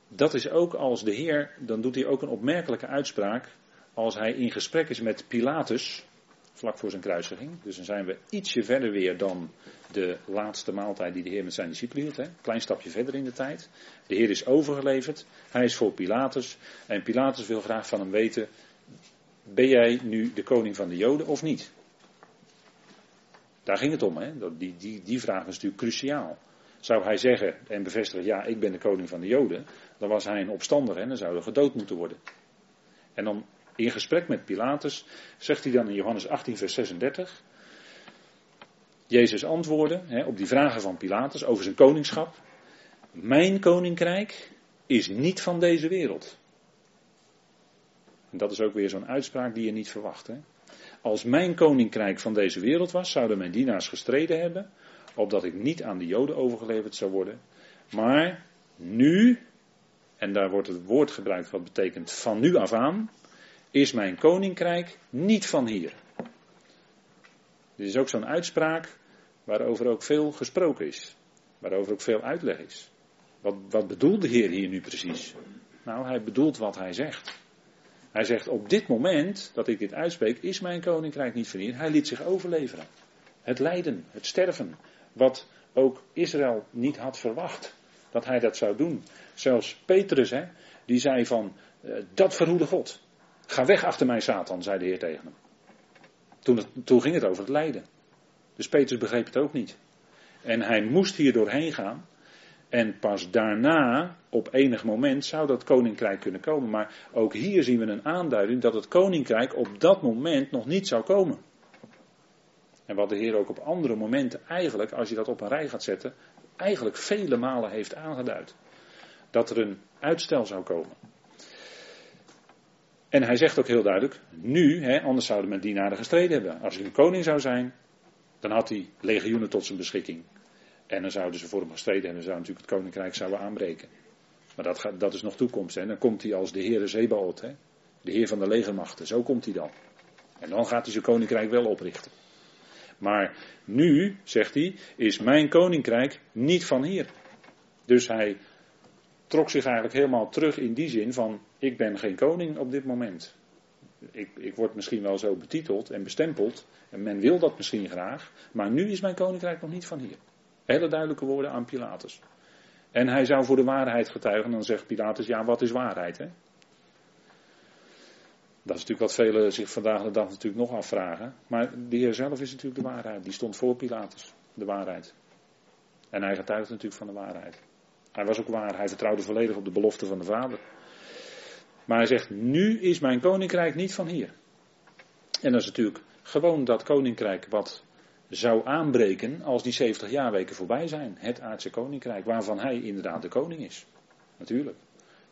dat is ook als de Heer, dan doet hij ook een opmerkelijke uitspraak. Als hij in gesprek is met Pilatus, vlak voor zijn kruisiging. Dus dan zijn we ietsje verder weer dan de laatste maaltijd die de Heer met zijn discipelen hield. Hè. Klein stapje verder in de tijd. De Heer is overgeleverd. Hij is voor Pilatus. En Pilatus wil graag van hem weten: ben jij nu de koning van de Joden of niet? Daar ging het om, hè? Die, die, die vraag is natuurlijk cruciaal. Zou hij zeggen en bevestigen, ja, ik ben de koning van de Joden, dan was hij een opstander en dan zou er gedood moeten worden. En dan in gesprek met Pilatus zegt hij dan in Johannes 18, vers 36, Jezus antwoordde hè, op die vragen van Pilatus over zijn koningschap, mijn koninkrijk is niet van deze wereld. En dat is ook weer zo'n uitspraak die je niet verwacht. Hè? Als mijn koninkrijk van deze wereld was, zouden mijn dienaars gestreden hebben, opdat ik niet aan de Joden overgeleverd zou worden. Maar nu, en daar wordt het woord gebruikt wat betekent van nu af aan, is mijn koninkrijk niet van hier. Dit is ook zo'n uitspraak waarover ook veel gesproken is. Waarover ook veel uitleg is. Wat, wat bedoelt de Heer hier nu precies? Nou, hij bedoelt wat hij zegt. Hij zegt, op dit moment dat ik dit uitspreek, is mijn koninkrijk niet van hier. Hij liet zich overleveren. Het lijden, het sterven, wat ook Israël niet had verwacht dat hij dat zou doen. Zelfs Petrus, hè, die zei van, uh, dat verhoede God. Ga weg achter mij, Satan, zei de Heer tegen hem. Toen, het, toen ging het over het lijden. Dus Petrus begreep het ook niet. En hij moest hier doorheen gaan. En pas daarna, op enig moment, zou dat koninkrijk kunnen komen. Maar ook hier zien we een aanduiding dat het koninkrijk op dat moment nog niet zou komen. En wat de Heer ook op andere momenten eigenlijk, als je dat op een rij gaat zetten, eigenlijk vele malen heeft aangeduid. Dat er een uitstel zou komen. En hij zegt ook heel duidelijk, nu, hè, anders zouden men dienaren gestreden hebben. Als hij een koning zou zijn, dan had hij legioenen tot zijn beschikking. En dan zouden ze voor hem gestreden hebben, dan zou natuurlijk het koninkrijk zouden aanbreken. Maar dat, gaat, dat is nog toekomst. Hè. Dan komt hij als de Heer Zebaot, hè. de Heer van de legermachten. Zo komt hij dan. En dan gaat hij zijn koninkrijk wel oprichten. Maar nu, zegt hij, is mijn koninkrijk niet van hier. Dus hij trok zich eigenlijk helemaal terug in die zin van, ik ben geen koning op dit moment. Ik, ik word misschien wel zo betiteld en bestempeld, en men wil dat misschien graag, maar nu is mijn koninkrijk nog niet van hier. Hele duidelijke woorden aan Pilatus. En hij zou voor de waarheid getuigen, dan zegt Pilatus, ja, wat is waarheid? Hè? Dat is natuurlijk wat velen zich vandaag de dag natuurlijk nog afvragen. Maar de Heer zelf is natuurlijk de waarheid. Die stond voor Pilatus, de waarheid. En hij getuigt natuurlijk van de waarheid. Hij was ook waar. Hij vertrouwde volledig op de belofte van de Vader. Maar hij zegt, nu is mijn koninkrijk niet van hier. En dat is natuurlijk gewoon dat koninkrijk wat zou aanbreken als die 70 jaarweken voorbij zijn. Het aardse koninkrijk, waarvan hij inderdaad de koning is. Natuurlijk.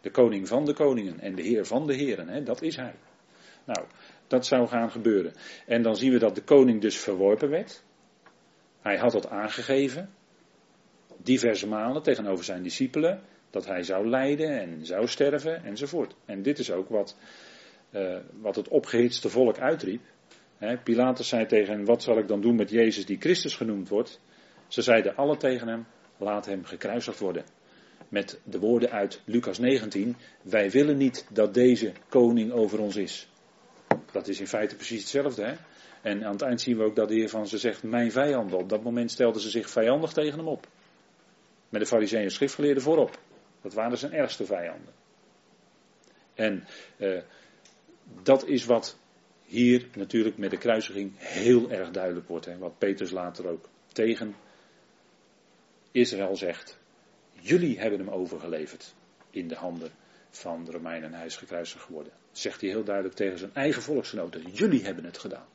De koning van de koningen en de heer van de heren, hè, dat is hij. Nou, dat zou gaan gebeuren. En dan zien we dat de koning dus verworpen werd. Hij had dat aangegeven, diverse malen tegenover zijn discipelen, dat hij zou lijden en zou sterven enzovoort. En dit is ook wat, uh, wat het opgehitste volk uitriep. Pilatus zei tegen hen, wat zal ik dan doen met Jezus die Christus genoemd wordt? Ze zeiden alle tegen hem, laat hem gekruisigd worden. Met de woorden uit Lucas 19, wij willen niet dat deze koning over ons is. Dat is in feite precies hetzelfde. Hè? En aan het eind zien we ook dat de Heer van ze zegt, mijn vijanden. Op dat moment stelden ze zich vijandig tegen hem op. Met de fariseeën schriftgeleerden voorop. Dat waren zijn ergste vijanden. En eh, dat is wat hier natuurlijk met de kruisiging heel erg duidelijk wordt. Hè? Wat Petrus later ook tegen Israël zegt. Jullie hebben hem overgeleverd in de handen van de Romeinen en hij is gekruisigd geworden. zegt hij heel duidelijk tegen zijn eigen volksgenoten. Jullie hebben het gedaan.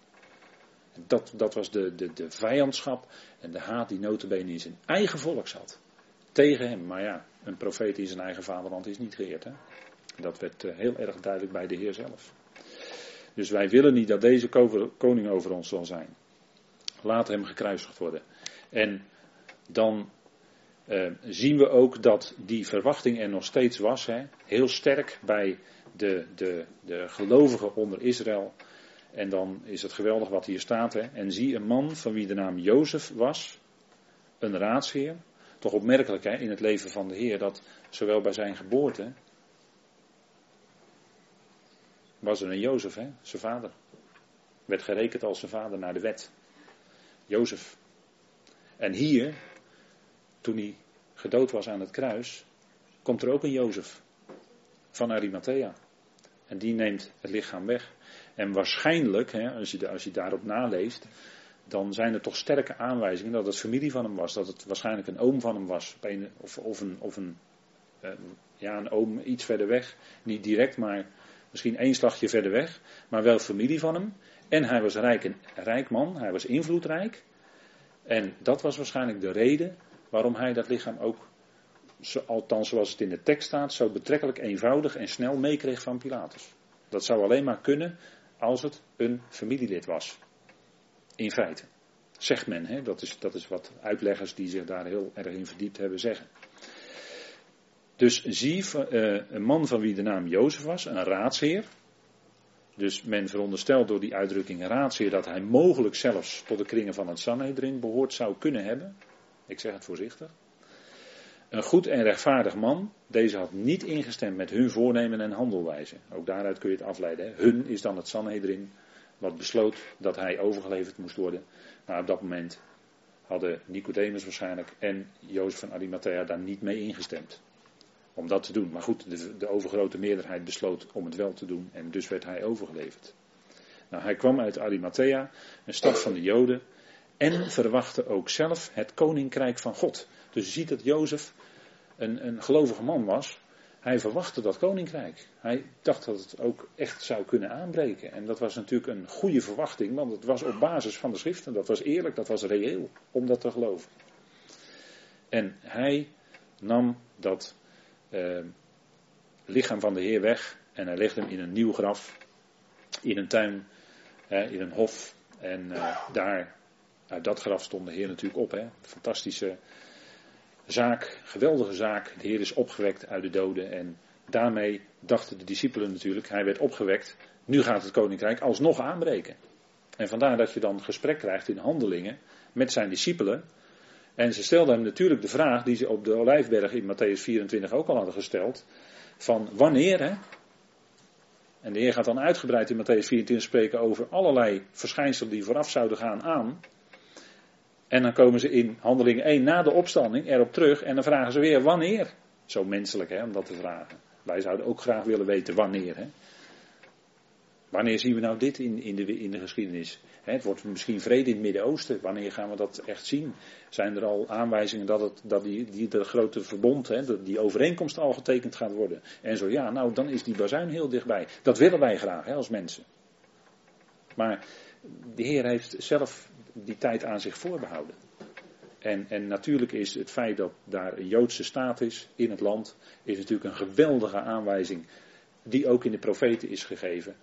En dat, dat was de, de, de vijandschap en de haat die notabene in zijn eigen volk zat. Tegen hem. Maar ja, een profeet in zijn eigen vaderland is niet geëerd. Hè? Dat werd eh, heel erg duidelijk bij de Heer zelf. Dus wij willen niet dat deze koning over ons zal zijn. Laat hem gekruisigd worden. En dan uh, zien we ook dat die verwachting er nog steeds was. Hè, heel sterk bij de, de, de gelovigen onder Israël. En dan is het geweldig wat hier staat. Hè. En zie een man van wie de naam Jozef was, een raadsheer. Toch opmerkelijk hè, in het leven van de Heer dat zowel bij zijn geboorte was er een Jozef, hè, zijn vader. Werd gerekend als zijn vader naar de wet. Jozef. En hier toen hij gedood was aan het kruis, komt er ook een Jozef van Arimathea. En die neemt het lichaam weg. En waarschijnlijk, hè, als, je, als je daarop naleest, dan zijn er toch sterke aanwijzingen dat het familie van hem was. Dat het waarschijnlijk een oom van hem was. Of, of een, of een, eh, ja, een oom iets verder weg. Niet direct, maar misschien één slagje verder weg. Maar wel familie van hem. En hij was rijk, een rijk man. Hij was invloedrijk. En dat was waarschijnlijk de reden waarom hij dat lichaam ook, althans zoals het in de tekst staat, zo betrekkelijk eenvoudig en snel meekreeg van Pilatus. Dat zou alleen maar kunnen als het een familielid was. In feite. Zegt men, hè? Dat, is, dat is wat uitleggers die zich daar heel erg in verdiept hebben zeggen. Dus zie uh, een man van wie de naam Jozef was, een raadsheer. Dus men veronderstelt door die uitdrukking raadsheer dat hij mogelijk zelfs tot de kringen van het Sanhedrin behoord zou kunnen hebben. Ik zeg het voorzichtig. Een goed en rechtvaardig man, deze had niet ingestemd met hun voornemen en handelwijze. Ook daaruit kun je het afleiden. Hun is dan het Sanhedrin, wat besloot dat hij overgeleverd moest worden. Maar op dat moment hadden Nicodemus waarschijnlijk en Jozef van Arimathea daar niet mee ingestemd. Om dat te doen. Maar goed, de, de overgrote meerderheid besloot om het wel te doen en dus werd hij overgeleverd. Nou, hij kwam uit Arimathea, een stad van de Joden. En verwachtte ook zelf het koninkrijk van God. Dus je ziet dat Jozef een, een gelovige man was. Hij verwachtte dat koninkrijk. Hij dacht dat het ook echt zou kunnen aanbreken. En dat was natuurlijk een goede verwachting, want het was op basis van de schriften. Dat was eerlijk, dat was reëel om dat te geloven. En hij nam dat eh, lichaam van de Heer weg en hij legde hem in een nieuw graf. In een tuin, in een hof. En uh, daar, uit dat graf stond de Heer natuurlijk op. Hè. Fantastische zaak, geweldige zaak. De Heer is opgewekt uit de doden. En daarmee dachten de discipelen natuurlijk, hij werd opgewekt. Nu gaat het koninkrijk alsnog aanbreken. En vandaar dat je dan gesprek krijgt in handelingen met zijn discipelen. En ze stelden hem natuurlijk de vraag die ze op de Olijfberg in Matthäus 24 ook al hadden gesteld. Van wanneer, hè? En de Heer gaat dan uitgebreid in Matthäus 24 spreken over allerlei verschijnselen die vooraf zouden gaan aan. En dan komen ze in handeling 1 na de opstanding erop terug en dan vragen ze weer wanneer. Zo menselijk hè, om dat te vragen. Wij zouden ook graag willen weten wanneer. Hè. Wanneer zien we nou dit in, in, de, in de geschiedenis? het wordt misschien vrede in het Midden-Oosten. Wanneer gaan we dat echt zien? Zijn er al aanwijzingen dat, het, dat die, die de grote verbond, he, die overeenkomst al getekend gaat worden? En zo ja, nou dan is die bazuin heel dichtbij. Dat willen wij graag he, als mensen. Maar de Heer heeft zelf die tijd aan zich voorbehouden. En, en natuurlijk is het feit dat daar een Joodse staat is in het land, is natuurlijk een geweldige aanwijzing die ook in de profeten is gegeven.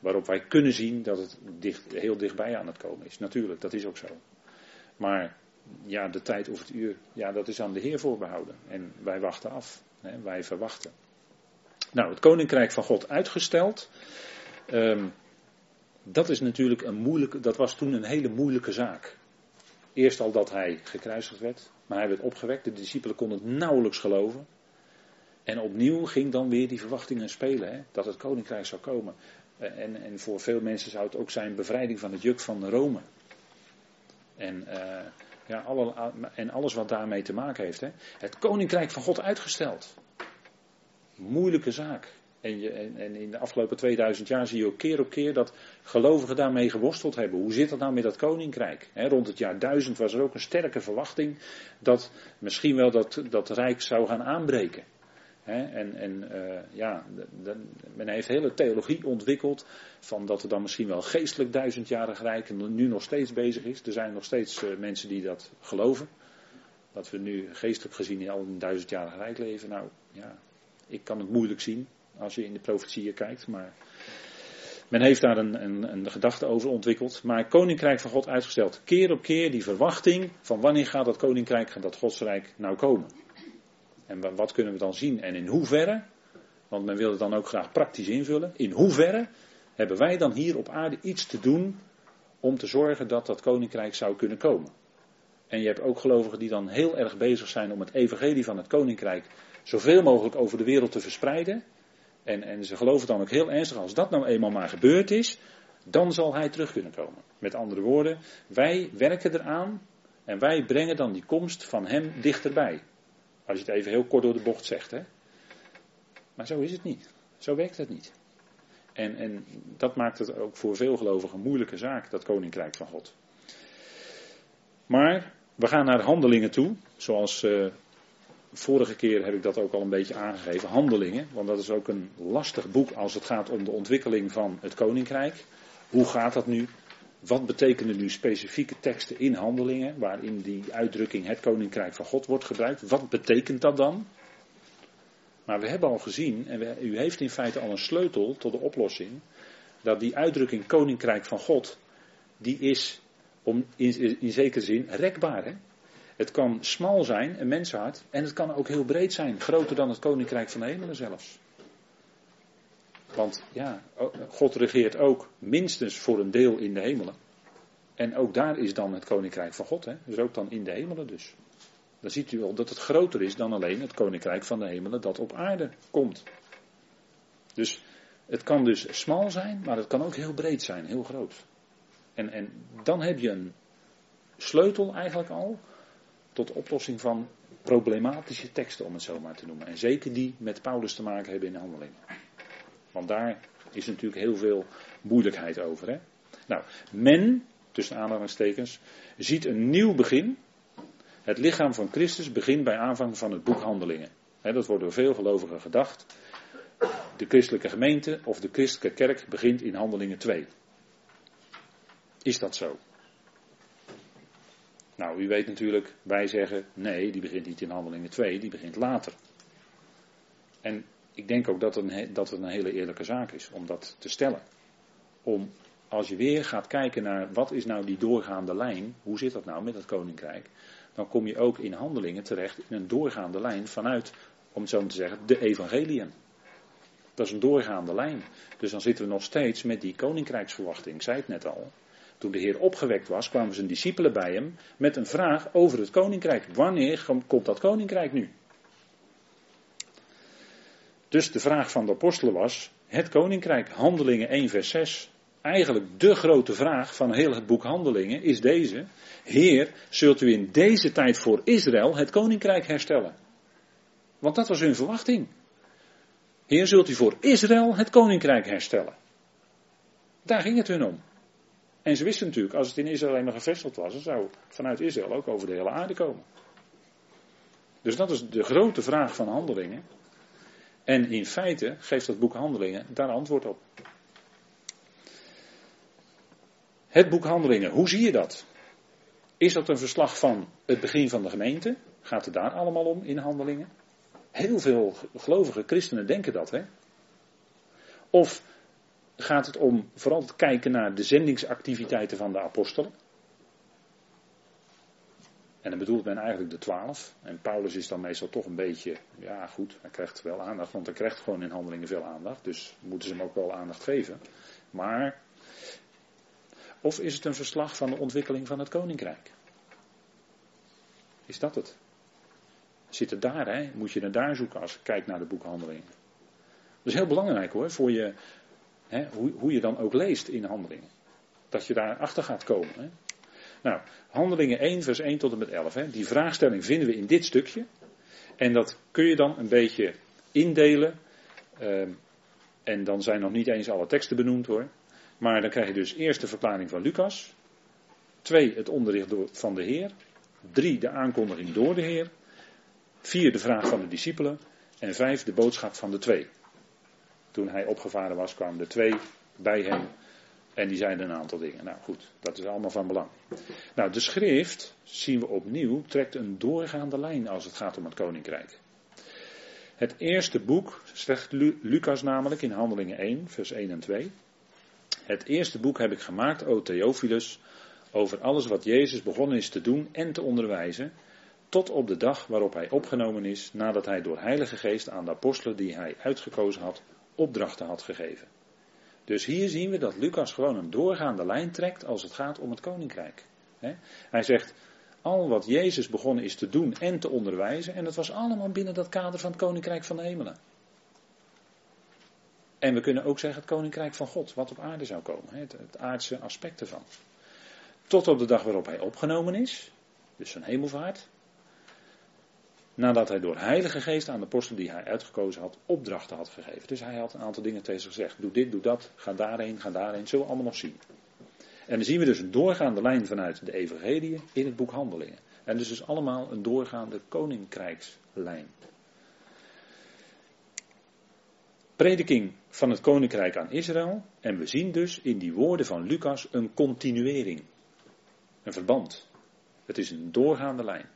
Waarop wij kunnen zien dat het dicht, heel dichtbij aan het komen is. Natuurlijk, dat is ook zo. Maar ja, de tijd of het uur, ja, dat is aan de Heer voorbehouden. En wij wachten af. Hè, wij verwachten. Nou, het koninkrijk van God uitgesteld. Um, dat is natuurlijk een moeilijke, dat was toen een hele moeilijke zaak. Eerst al dat hij gekruisigd werd, maar hij werd opgewekt. De discipelen konden het nauwelijks geloven. En opnieuw ging dan weer die verwachtingen spelen, hè, dat het koninkrijk zou komen. Eh, en, en, voor veel mensen zou het ook zijn bevrijding van het juk van Rome. En, uh, ja, alle, en alles wat daarmee te maken heeft. Hè. Het koninkrijk van God uitgesteld. Moeilijke zaak. En, je, en, en, in de afgelopen 2000 jaar zie je ook keer op keer dat gelovigen daarmee geworsteld hebben. Hoe zit dat nou met dat koninkrijk? rond het jaar 1000 was er ook een sterke verwachting dat misschien wel dat, dat rijk zou gaan aanbreken en en uh, ja, men heeft hele theologie ontwikkeld van dat er dan misschien wel geestelijk duizendjarig rijk nu nog steeds bezig is. Er zijn nog steeds uh, mensen die dat geloven. Dat we nu geestelijk gezien al een duizendjarig rijk leven. Nou ja, ik kan het moeilijk zien als je in de profetieën kijkt. Maar men heeft daar een, een, een gedachte over ontwikkeld. Maar koninkrijk van God uitgesteld. Keer op keer die verwachting van wanneer gaat dat koninkrijk, gaat dat godsrijk nou komen. En wat kunnen we dan zien en in hoeverre? Want men wil het dan ook graag praktisch invullen. In hoeverre hebben wij dan hier op aarde iets te doen om te zorgen dat dat koninkrijk zou kunnen komen? En je hebt ook gelovigen die dan heel erg bezig zijn om het evangelie van het koninkrijk zoveel mogelijk over de wereld te verspreiden. En, en ze geloven dan ook heel ernstig, als dat nou eenmaal maar gebeurd is, dan zal hij terug kunnen komen. Met andere woorden, wij werken eraan en wij brengen dan die komst van hem dichterbij. Als je het even heel kort door de bocht zegt. Hè? Maar zo is het niet. Zo werkt het niet. En, en dat maakt het ook voor veel gelovigen een moeilijke zaak, dat koninkrijk van God. Maar we gaan naar handelingen toe. Zoals uh, vorige keer heb ik dat ook al een beetje aangegeven. Handelingen. Want dat is ook een lastig boek als het gaat om de ontwikkeling van het koninkrijk. Hoe gaat dat nu? Wat betekenen nu specifieke teksten in handelingen, waarin die uitdrukking het koninkrijk van God wordt gebruikt? Wat betekent dat dan? Maar we hebben al gezien, en u heeft in feite al een sleutel tot de oplossing, dat die uitdrukking koninkrijk van God, die is om, in, zekere zin rekbaar. Hè? Het kan smal zijn, een mensenhart, en het kan ook heel breed zijn, groter dan het koninkrijk van de hemelen zelfs. Want ja, God regeert ook minstens voor een deel in de hemelen. En ook daar is dan het koninkrijk van God. Hè? Dus ook dan in de hemelen dus. Dan ziet u al dat het groter is dan alleen het koninkrijk van de hemelen dat op aarde komt. Dus het kan dus smal zijn, maar het kan ook heel breed zijn, heel groot. En, en dan heb je een sleutel eigenlijk al tot oplossing van problematische teksten, om het zo maar te noemen. En zeker die met Paulus te maken hebben in de handelingen. Want daar is natuurlijk heel veel moeilijkheid over. Hè? Nou, men, tussen aanhalingstekens, ziet een nieuw begin. Het lichaam van Christus begint bij aanvang van het boek Handelingen. dat wordt door veel gelovigen gedacht. De christelijke gemeente of de christelijke kerk begint in Handelingen 2. Is dat zo? Nou, u weet natuurlijk, wij zeggen nee, die begint niet in Handelingen 2, die begint later. En ik denk ook dat, een, dat het een hele eerlijke zaak is om dat te stellen. Om, als je weer gaat kijken naar wat is nou die doorgaande lijn, hoe zit dat nou met het koninkrijk, dan kom je ook in handelingen terecht in een doorgaande lijn vanuit, om het zo maar te zeggen, de evangeliën. Dat is een doorgaande lijn. Dus dan zitten we nog steeds met die koninkrijksverwachting. Ik zei het net al. Toen de Heer opgewekt was, kwamen zijn discipelen bij hem met een vraag over het koninkrijk. Wanneer komt dat koninkrijk nu? Dus de vraag van de apostelen was: het koninkrijk, Handelingen 1, vers 6. Eigenlijk de grote vraag van heel het boek Handelingen is deze: Heer, zult u in deze tijd voor Israël het koninkrijk herstellen? Want dat was hun verwachting. Heer, zult u voor Israël het koninkrijk herstellen? Daar ging het hun om. En ze wisten natuurlijk, als het in Israël eenmaal gevestigd was, zou vanuit Israël ook over de hele aarde komen. Dus dat is de grote vraag van handelingen. En in feite geeft dat boek Handelingen daar antwoord op. Het boek Handelingen, hoe zie je dat? Is dat een verslag van het begin van de gemeente? Gaat het daar allemaal om in Handelingen? Heel veel gelovige christenen denken dat, hè? Of gaat het om vooral het kijken naar de zendingsactiviteiten van de apostelen? En dan bedoelt men eigenlijk de twaalf. En Paulus is dan meestal toch een beetje, ja goed, hij krijgt wel aandacht, want hij krijgt gewoon in handelingen veel aandacht. Dus moeten ze hem ook wel aandacht geven. Maar, of is het een verslag van de ontwikkeling van het koninkrijk? Is dat het? Zit het daar, hè? Moet je naar daar zoeken als je kijkt naar de boekhandelingen. Dat is heel belangrijk hoor, voor je, hè, hoe, je dan ook leest in handelingen. Dat je daar achter gaat komen. Hè? Nou, handelingen 1, vers 1 tot en met 11. Hè. Die vraagstelling vinden we in dit stukje. En dat kun je dan een beetje indelen. Ehm, en dan zijn nog niet eens alle teksten benoemd hoor. Maar dan krijg je dus eerst de verklaring van Lucas. Twee, het onderricht van de Heer. Drie, de aankondiging door de Heer. Vier, de vraag van de discipelen. En vijf, de boodschap van de twee. Toen hij opgevaren was, kwamen de twee bij hem en die zeiden een aantal dingen. Nou goed, dat is allemaal van belang. Nou, de schrift, zien we opnieuw, trekt een doorgaande lijn als het gaat om het koninkrijk. Het eerste boek, zegt Lucas namelijk in Handelingen 1, vers 1 en 2. Het eerste boek heb ik gemaakt, o Theophilus, over alles wat Jezus begonnen is te doen en te onderwijzen, tot op de dag waarop hij opgenomen is, nadat hij door Heilige Geest aan de apostelen die hij uitgekozen had, opdrachten had gegeven. Dus hier zien we dat Lucas gewoon een doorgaande lijn trekt als het gaat om het koninkrijk. Hij zegt, al wat Jezus begonnen is te doen en te onderwijzen, en dat was allemaal binnen dat kader van het koninkrijk van de hemelen. En we kunnen ook zeggen het koninkrijk van God, wat op aarde zou komen, het, aardse aspect ervan. Tot op de dag waarop hij opgenomen is, dus zijn hemelvaart, Nadat hij door Heilige Geest aan de apostel die hij uitgekozen had, opdrachten had gegeven. Dus hij had een aantal dingen tegen zich gezegd. Doe dit, doe dat, ga daarheen, ga daarheen. Zullen we allemaal nog zien. En dan zien we dus een doorgaande lijn vanuit de evangelie in het boek Handelingen. En dus is allemaal een doorgaande koninkrijkslijn. Prediking van het koninkrijk aan Israël. En we zien dus in die woorden van Lucas een continuering. Een verband. Het is een doorgaande lijn.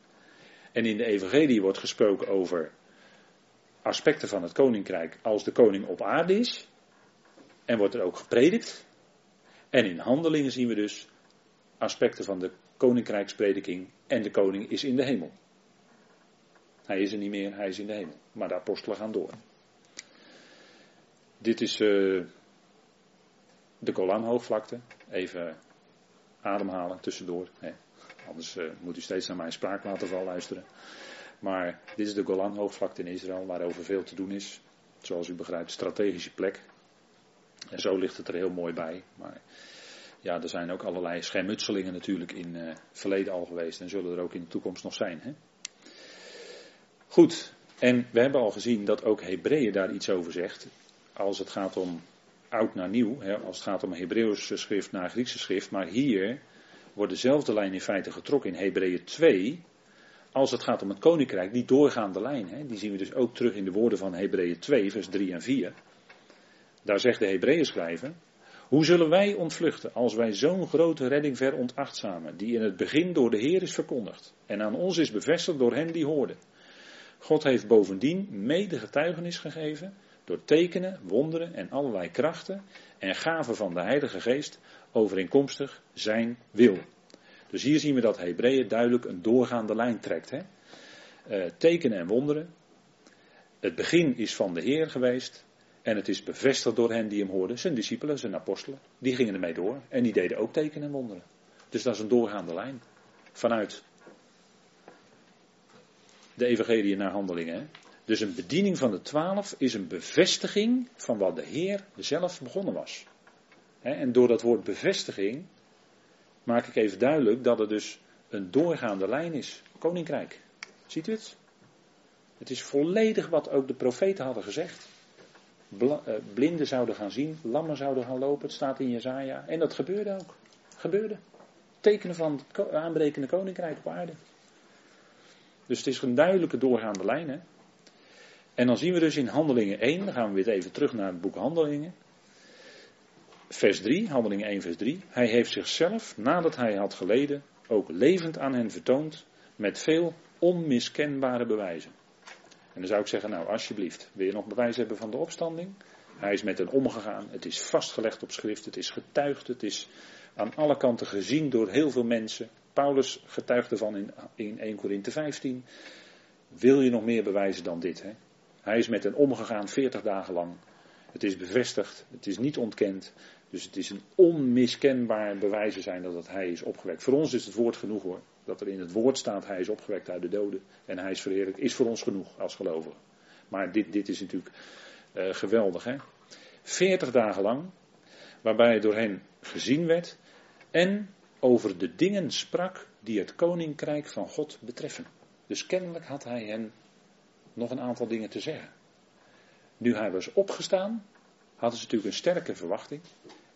En in de Evangelie wordt gesproken over aspecten van het koninkrijk als de koning op aarde is. En wordt er ook gepredikt. En in handelingen zien we dus aspecten van de koninkrijksprediking en de koning is in de hemel. Hij is er niet meer, hij is in de hemel. Maar de apostelen gaan door. Dit is uh, de Golanhoogvlakte. Even ademhalen tussendoor. Hè. Anders uh, moet u steeds naar mijn spraak laten vallen luisteren. Maar dit is de Golanhoogvlakte in Israël, waarover veel te doen is. Zoals u begrijpt, strategische plek. En zo ligt het er heel mooi bij. Maar ja, er zijn ook allerlei schermutselingen natuurlijk in het uh, verleden al geweest. En zullen er ook in de toekomst nog zijn. Hè? Goed, en we hebben al gezien dat ook Hebreeën daar iets over zegt. Als het gaat om oud naar nieuw, hè, als het gaat om Hebreeuwse schrift naar Griekse schrift. Maar hier wordt dezelfde lijn in feite getrokken in Hebreeën 2. Als het gaat om het koninkrijk, die doorgaande lijn. Hè, die zien we dus ook terug in de woorden van Hebreeën 2, vers 3 en 4. Daar zegt de Hebreeën schrijver. Hoe zullen wij ontvluchten als wij zo'n grote redding veronachtzamen, die in het begin door de Heer is verkondigd en aan ons is bevestigd door hen die hoorden? God heeft bovendien mede getuigenis gegeven door tekenen, wonderen en allerlei krachten en gaven van de Heilige Geest overeenkomstig zijn wil. Dus hier zien we dat Hebreeën duidelijk een doorgaande lijn trekt. Hè? Uh, tekenen en wonderen. Het begin is van de Heer geweest. En het is bevestigd door hen die hem hoorden, zijn discipelen, zijn apostelen. Die gingen ermee door en die deden ook tekenen en wonderen. Dus dat is een doorgaande lijn. Vanuit de evangelie naar handelingen. Hè? Dus een bediening van de twaalf is een bevestiging van wat de Heer zelf begonnen was. En door dat woord bevestiging maak ik even duidelijk dat er dus een doorgaande lijn is. Koninkrijk. Ziet u het? Het is volledig wat ook de profeten hadden gezegd. Eh, blinden zouden gaan zien, lammen zouden gaan lopen, het staat in Jezaja. En dat gebeurde ook. Gebeurde. Tekenen van het aanbrekende koninkrijk op aarde. Dus het is een duidelijke doorgaande lijn. Hè? En dan zien we dus in Handelingen 1, dan gaan we weer even terug naar het boek Handelingen. Vers 3, Handelingen 1, vers 3. Hij heeft zichzelf, nadat hij had geleden, ook levend aan hen vertoond, met veel onmiskenbare bewijzen. En dan zou ik zeggen, nou alsjeblieft, wil je nog bewijs hebben van de opstanding? Hij is met hen omgegaan, het is vastgelegd op schrift, het is getuigd, het is aan alle kanten gezien door heel veel mensen. Paulus getuigt ervan in, in 1 Korinthe 15. Wil je nog meer bewijzen dan dit? Hè? Hij is met hen omgegaan 40 dagen lang. Het is bevestigd, het is niet ontkend. Dus het is een onmiskenbaar bewijzen zijn dat het hij is opgewekt. Voor ons is het woord genoeg hoor. Dat er in het woord staat hij is opgewekt uit de doden en hij is verheerlijk, is voor ons genoeg als gelovigen. Maar dit, dit is natuurlijk uh, geweldig hè. 40 dagen lang, waarbij hij door hen gezien werd en over de dingen sprak die het koninkrijk van God betreffen. Dus kennelijk had hij hen nog een aantal dingen te zeggen. Nu hij was opgestaan, hadden ze natuurlijk een sterke verwachting.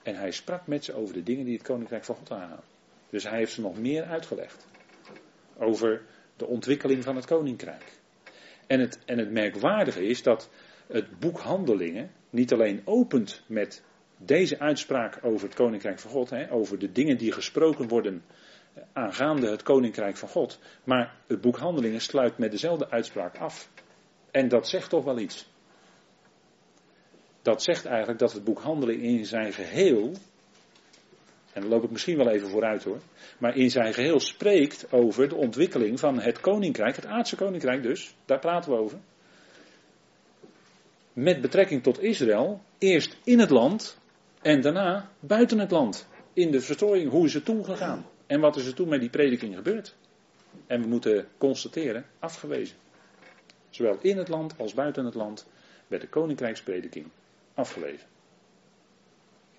En hij sprak met ze over de dingen die het koninkrijk van God aangaan. Dus hij heeft ze nog meer uitgelegd. Over de ontwikkeling van het koninkrijk. En het, en het merkwaardige is dat het boek Handelingen niet alleen opent met deze uitspraak over het koninkrijk van God, hè, over de dingen die gesproken worden aangaande het koninkrijk van God, maar het boek Handelingen sluit met dezelfde uitspraak af. En dat zegt toch wel iets. Dat zegt eigenlijk dat het boek Handelingen in zijn geheel, en dan loop ik misschien wel even vooruit hoor, maar in zijn geheel spreekt over de ontwikkeling van het koninkrijk, het aardse koninkrijk dus, daar praten we over. Met betrekking tot Israël, eerst in het land en daarna buiten het land. In de verstrooiing, hoe is het toen gegaan? En wat is er toen met die prediking gebeurd? En we moeten constateren, afgewezen. Zowel in het land als buiten het land werd de koninkrijksprediking afgewezen.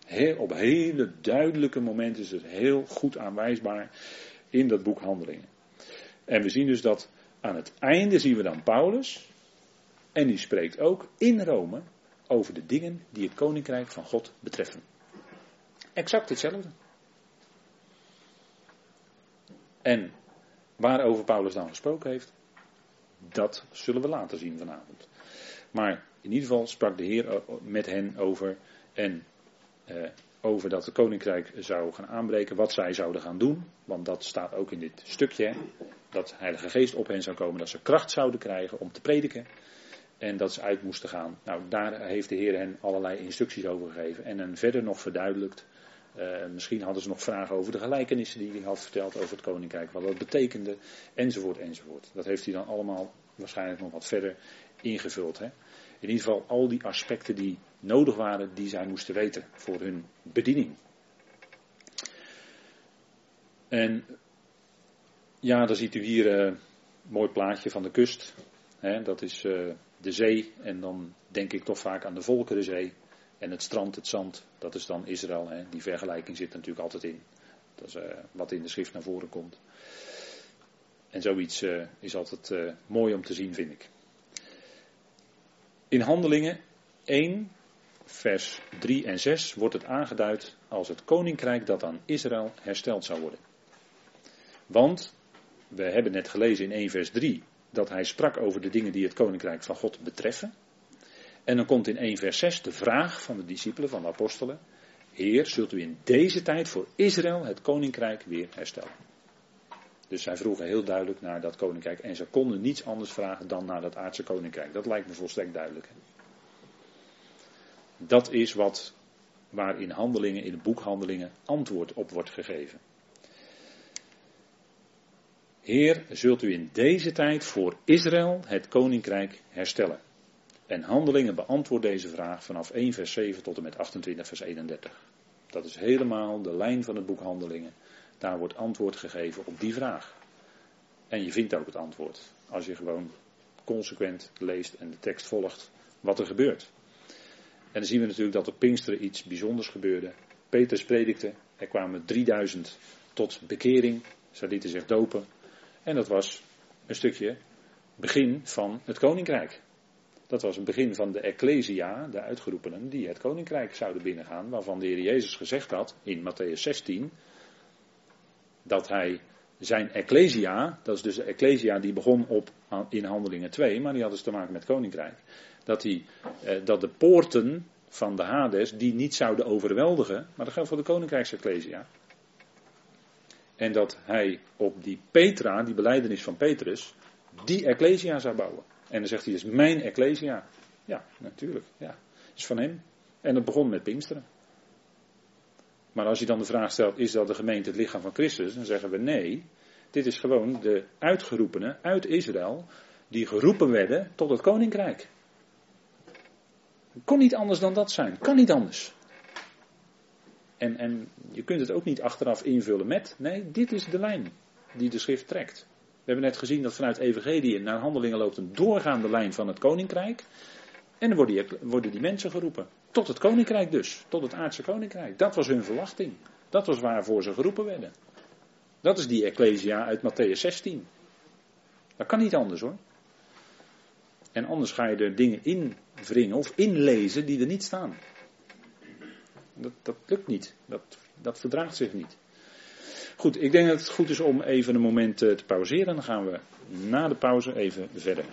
Heel, op hele duidelijke momenten is het heel goed aanwijsbaar in dat boek Handelingen. En we zien dus dat aan het einde zien we dan Paulus. En die spreekt ook in Rome over de dingen die het koninkrijk van God betreffen. Exact hetzelfde. En waarover Paulus dan gesproken heeft, dat zullen we later zien vanavond. Maar in ieder geval sprak de Heer met hen over en eh, over dat het koninkrijk zou gaan aanbreken, wat zij zouden gaan doen. Want dat staat ook in dit stukje. Dat Heilige Geest op hen zou komen, dat ze kracht zouden krijgen om te prediken. En dat ze uit moesten gaan. Nou, daar heeft de Heer hen allerlei instructies over gegeven. En hen verder nog verduidelijkt. Uh, misschien hadden ze nog vragen over de gelijkenissen die hij had verteld over het koninkrijk. Wat dat betekende. Enzovoort, enzovoort. Dat heeft hij dan allemaal waarschijnlijk nog wat verder ingevuld. Hè? In ieder geval al die aspecten die nodig waren, die zij moesten weten voor hun bediening. En ja, dan ziet u hier een uh, mooi plaatje van de kust. Hè, dat is uh, de zee en dan denk ik toch vaak aan de Volkerenzee. En het strand, het zand, dat is dan Israël. Hè. Die vergelijking zit natuurlijk altijd in. Dat is uh, wat in de schrift naar voren komt. En zoiets uh, is altijd uh, mooi om te zien, vind ik. In Handelingen 1, vers 3 en 6 wordt het aangeduid als het koninkrijk dat aan Israël hersteld zou worden. Want we hebben net gelezen in 1 vers 3 dat hij sprak over de dingen die het koninkrijk van God betreffen. En dan komt in 1 vers 6 de vraag van de discipelen, van de apostelen. Heer, zult u in deze tijd voor Israël het koninkrijk weer herstellen? Dus zij vroegen heel duidelijk naar dat koninkrijk. En ze konden niets anders vragen dan naar dat aardse koninkrijk. Dat lijkt me volstrekt duidelijk. Dat is wat, waar in handelingen, in de boekhandelingen, antwoord op wordt gegeven. Heer, zult u in deze tijd voor Israël het koninkrijk herstellen? En handelingen beantwoordt deze vraag vanaf 1 vers 7 tot en met 28 vers 31. Dat is helemaal de lijn van het boek Handelingen. Daar wordt antwoord gegeven op die vraag. En je vindt ook het antwoord. Als je gewoon consequent leest en de tekst volgt wat er gebeurt. En dan zien we natuurlijk dat op Pinksteren iets bijzonders gebeurde. Petrus predikte, er kwamen 3000 tot bekering. Ze lieten zich dopen. En dat was een stukje begin van het koninkrijk. Dat was het begin van de Ecclesia, de uitgeroepenen, die het koninkrijk zouden binnengaan. Waarvan de Heer Jezus gezegd had in Matthäus 16. Dat hij zijn Ecclesia, dat is dus de Ecclesia die begon op, in Handelingen 2, maar die had dus te maken met koninkrijk. Dat, hij, eh, dat de poorten van de Hades die niet zouden overweldigen, maar dat geldt voor de Koninkrijksecclesia. En dat hij op die Petra, die beleidenis van Petrus, die Ecclesia zou bouwen. En dan zegt hij, dus mijn Ecclesia. Ja, natuurlijk, ja. is van hem. En dat begon met Pinksteren. Maar als je dan de vraag stelt, is dat de gemeente het lichaam van Christus? Dan zeggen we nee. Dit is gewoon de uitgeroepenen uit Israël, die geroepen werden tot het koninkrijk. Kon niet anders dan dat zijn. Kan niet anders. En, en je kunt het ook niet achteraf invullen met. Nee, dit is de lijn die de schrift trekt. We hebben net gezien dat vanuit Evangelie naar handelingen loopt een doorgaande lijn van het koninkrijk. En dan worden worden die mensen geroepen. Tot het koninkrijk dus. Tot het aardse koninkrijk. Dat was hun verwachting. Dat was waarvoor ze geroepen werden. Dat is die Ecclesia uit Matthäus 16. Dat kan niet anders hoor. En anders ga je er dingen invringen of inlezen die er niet staan. Dat, dat lukt niet. Dat, dat verdraagt zich niet. Goed, ik denk dat het goed is om even een moment eh, te pauzeren. Dan gaan we na de pauze even verder.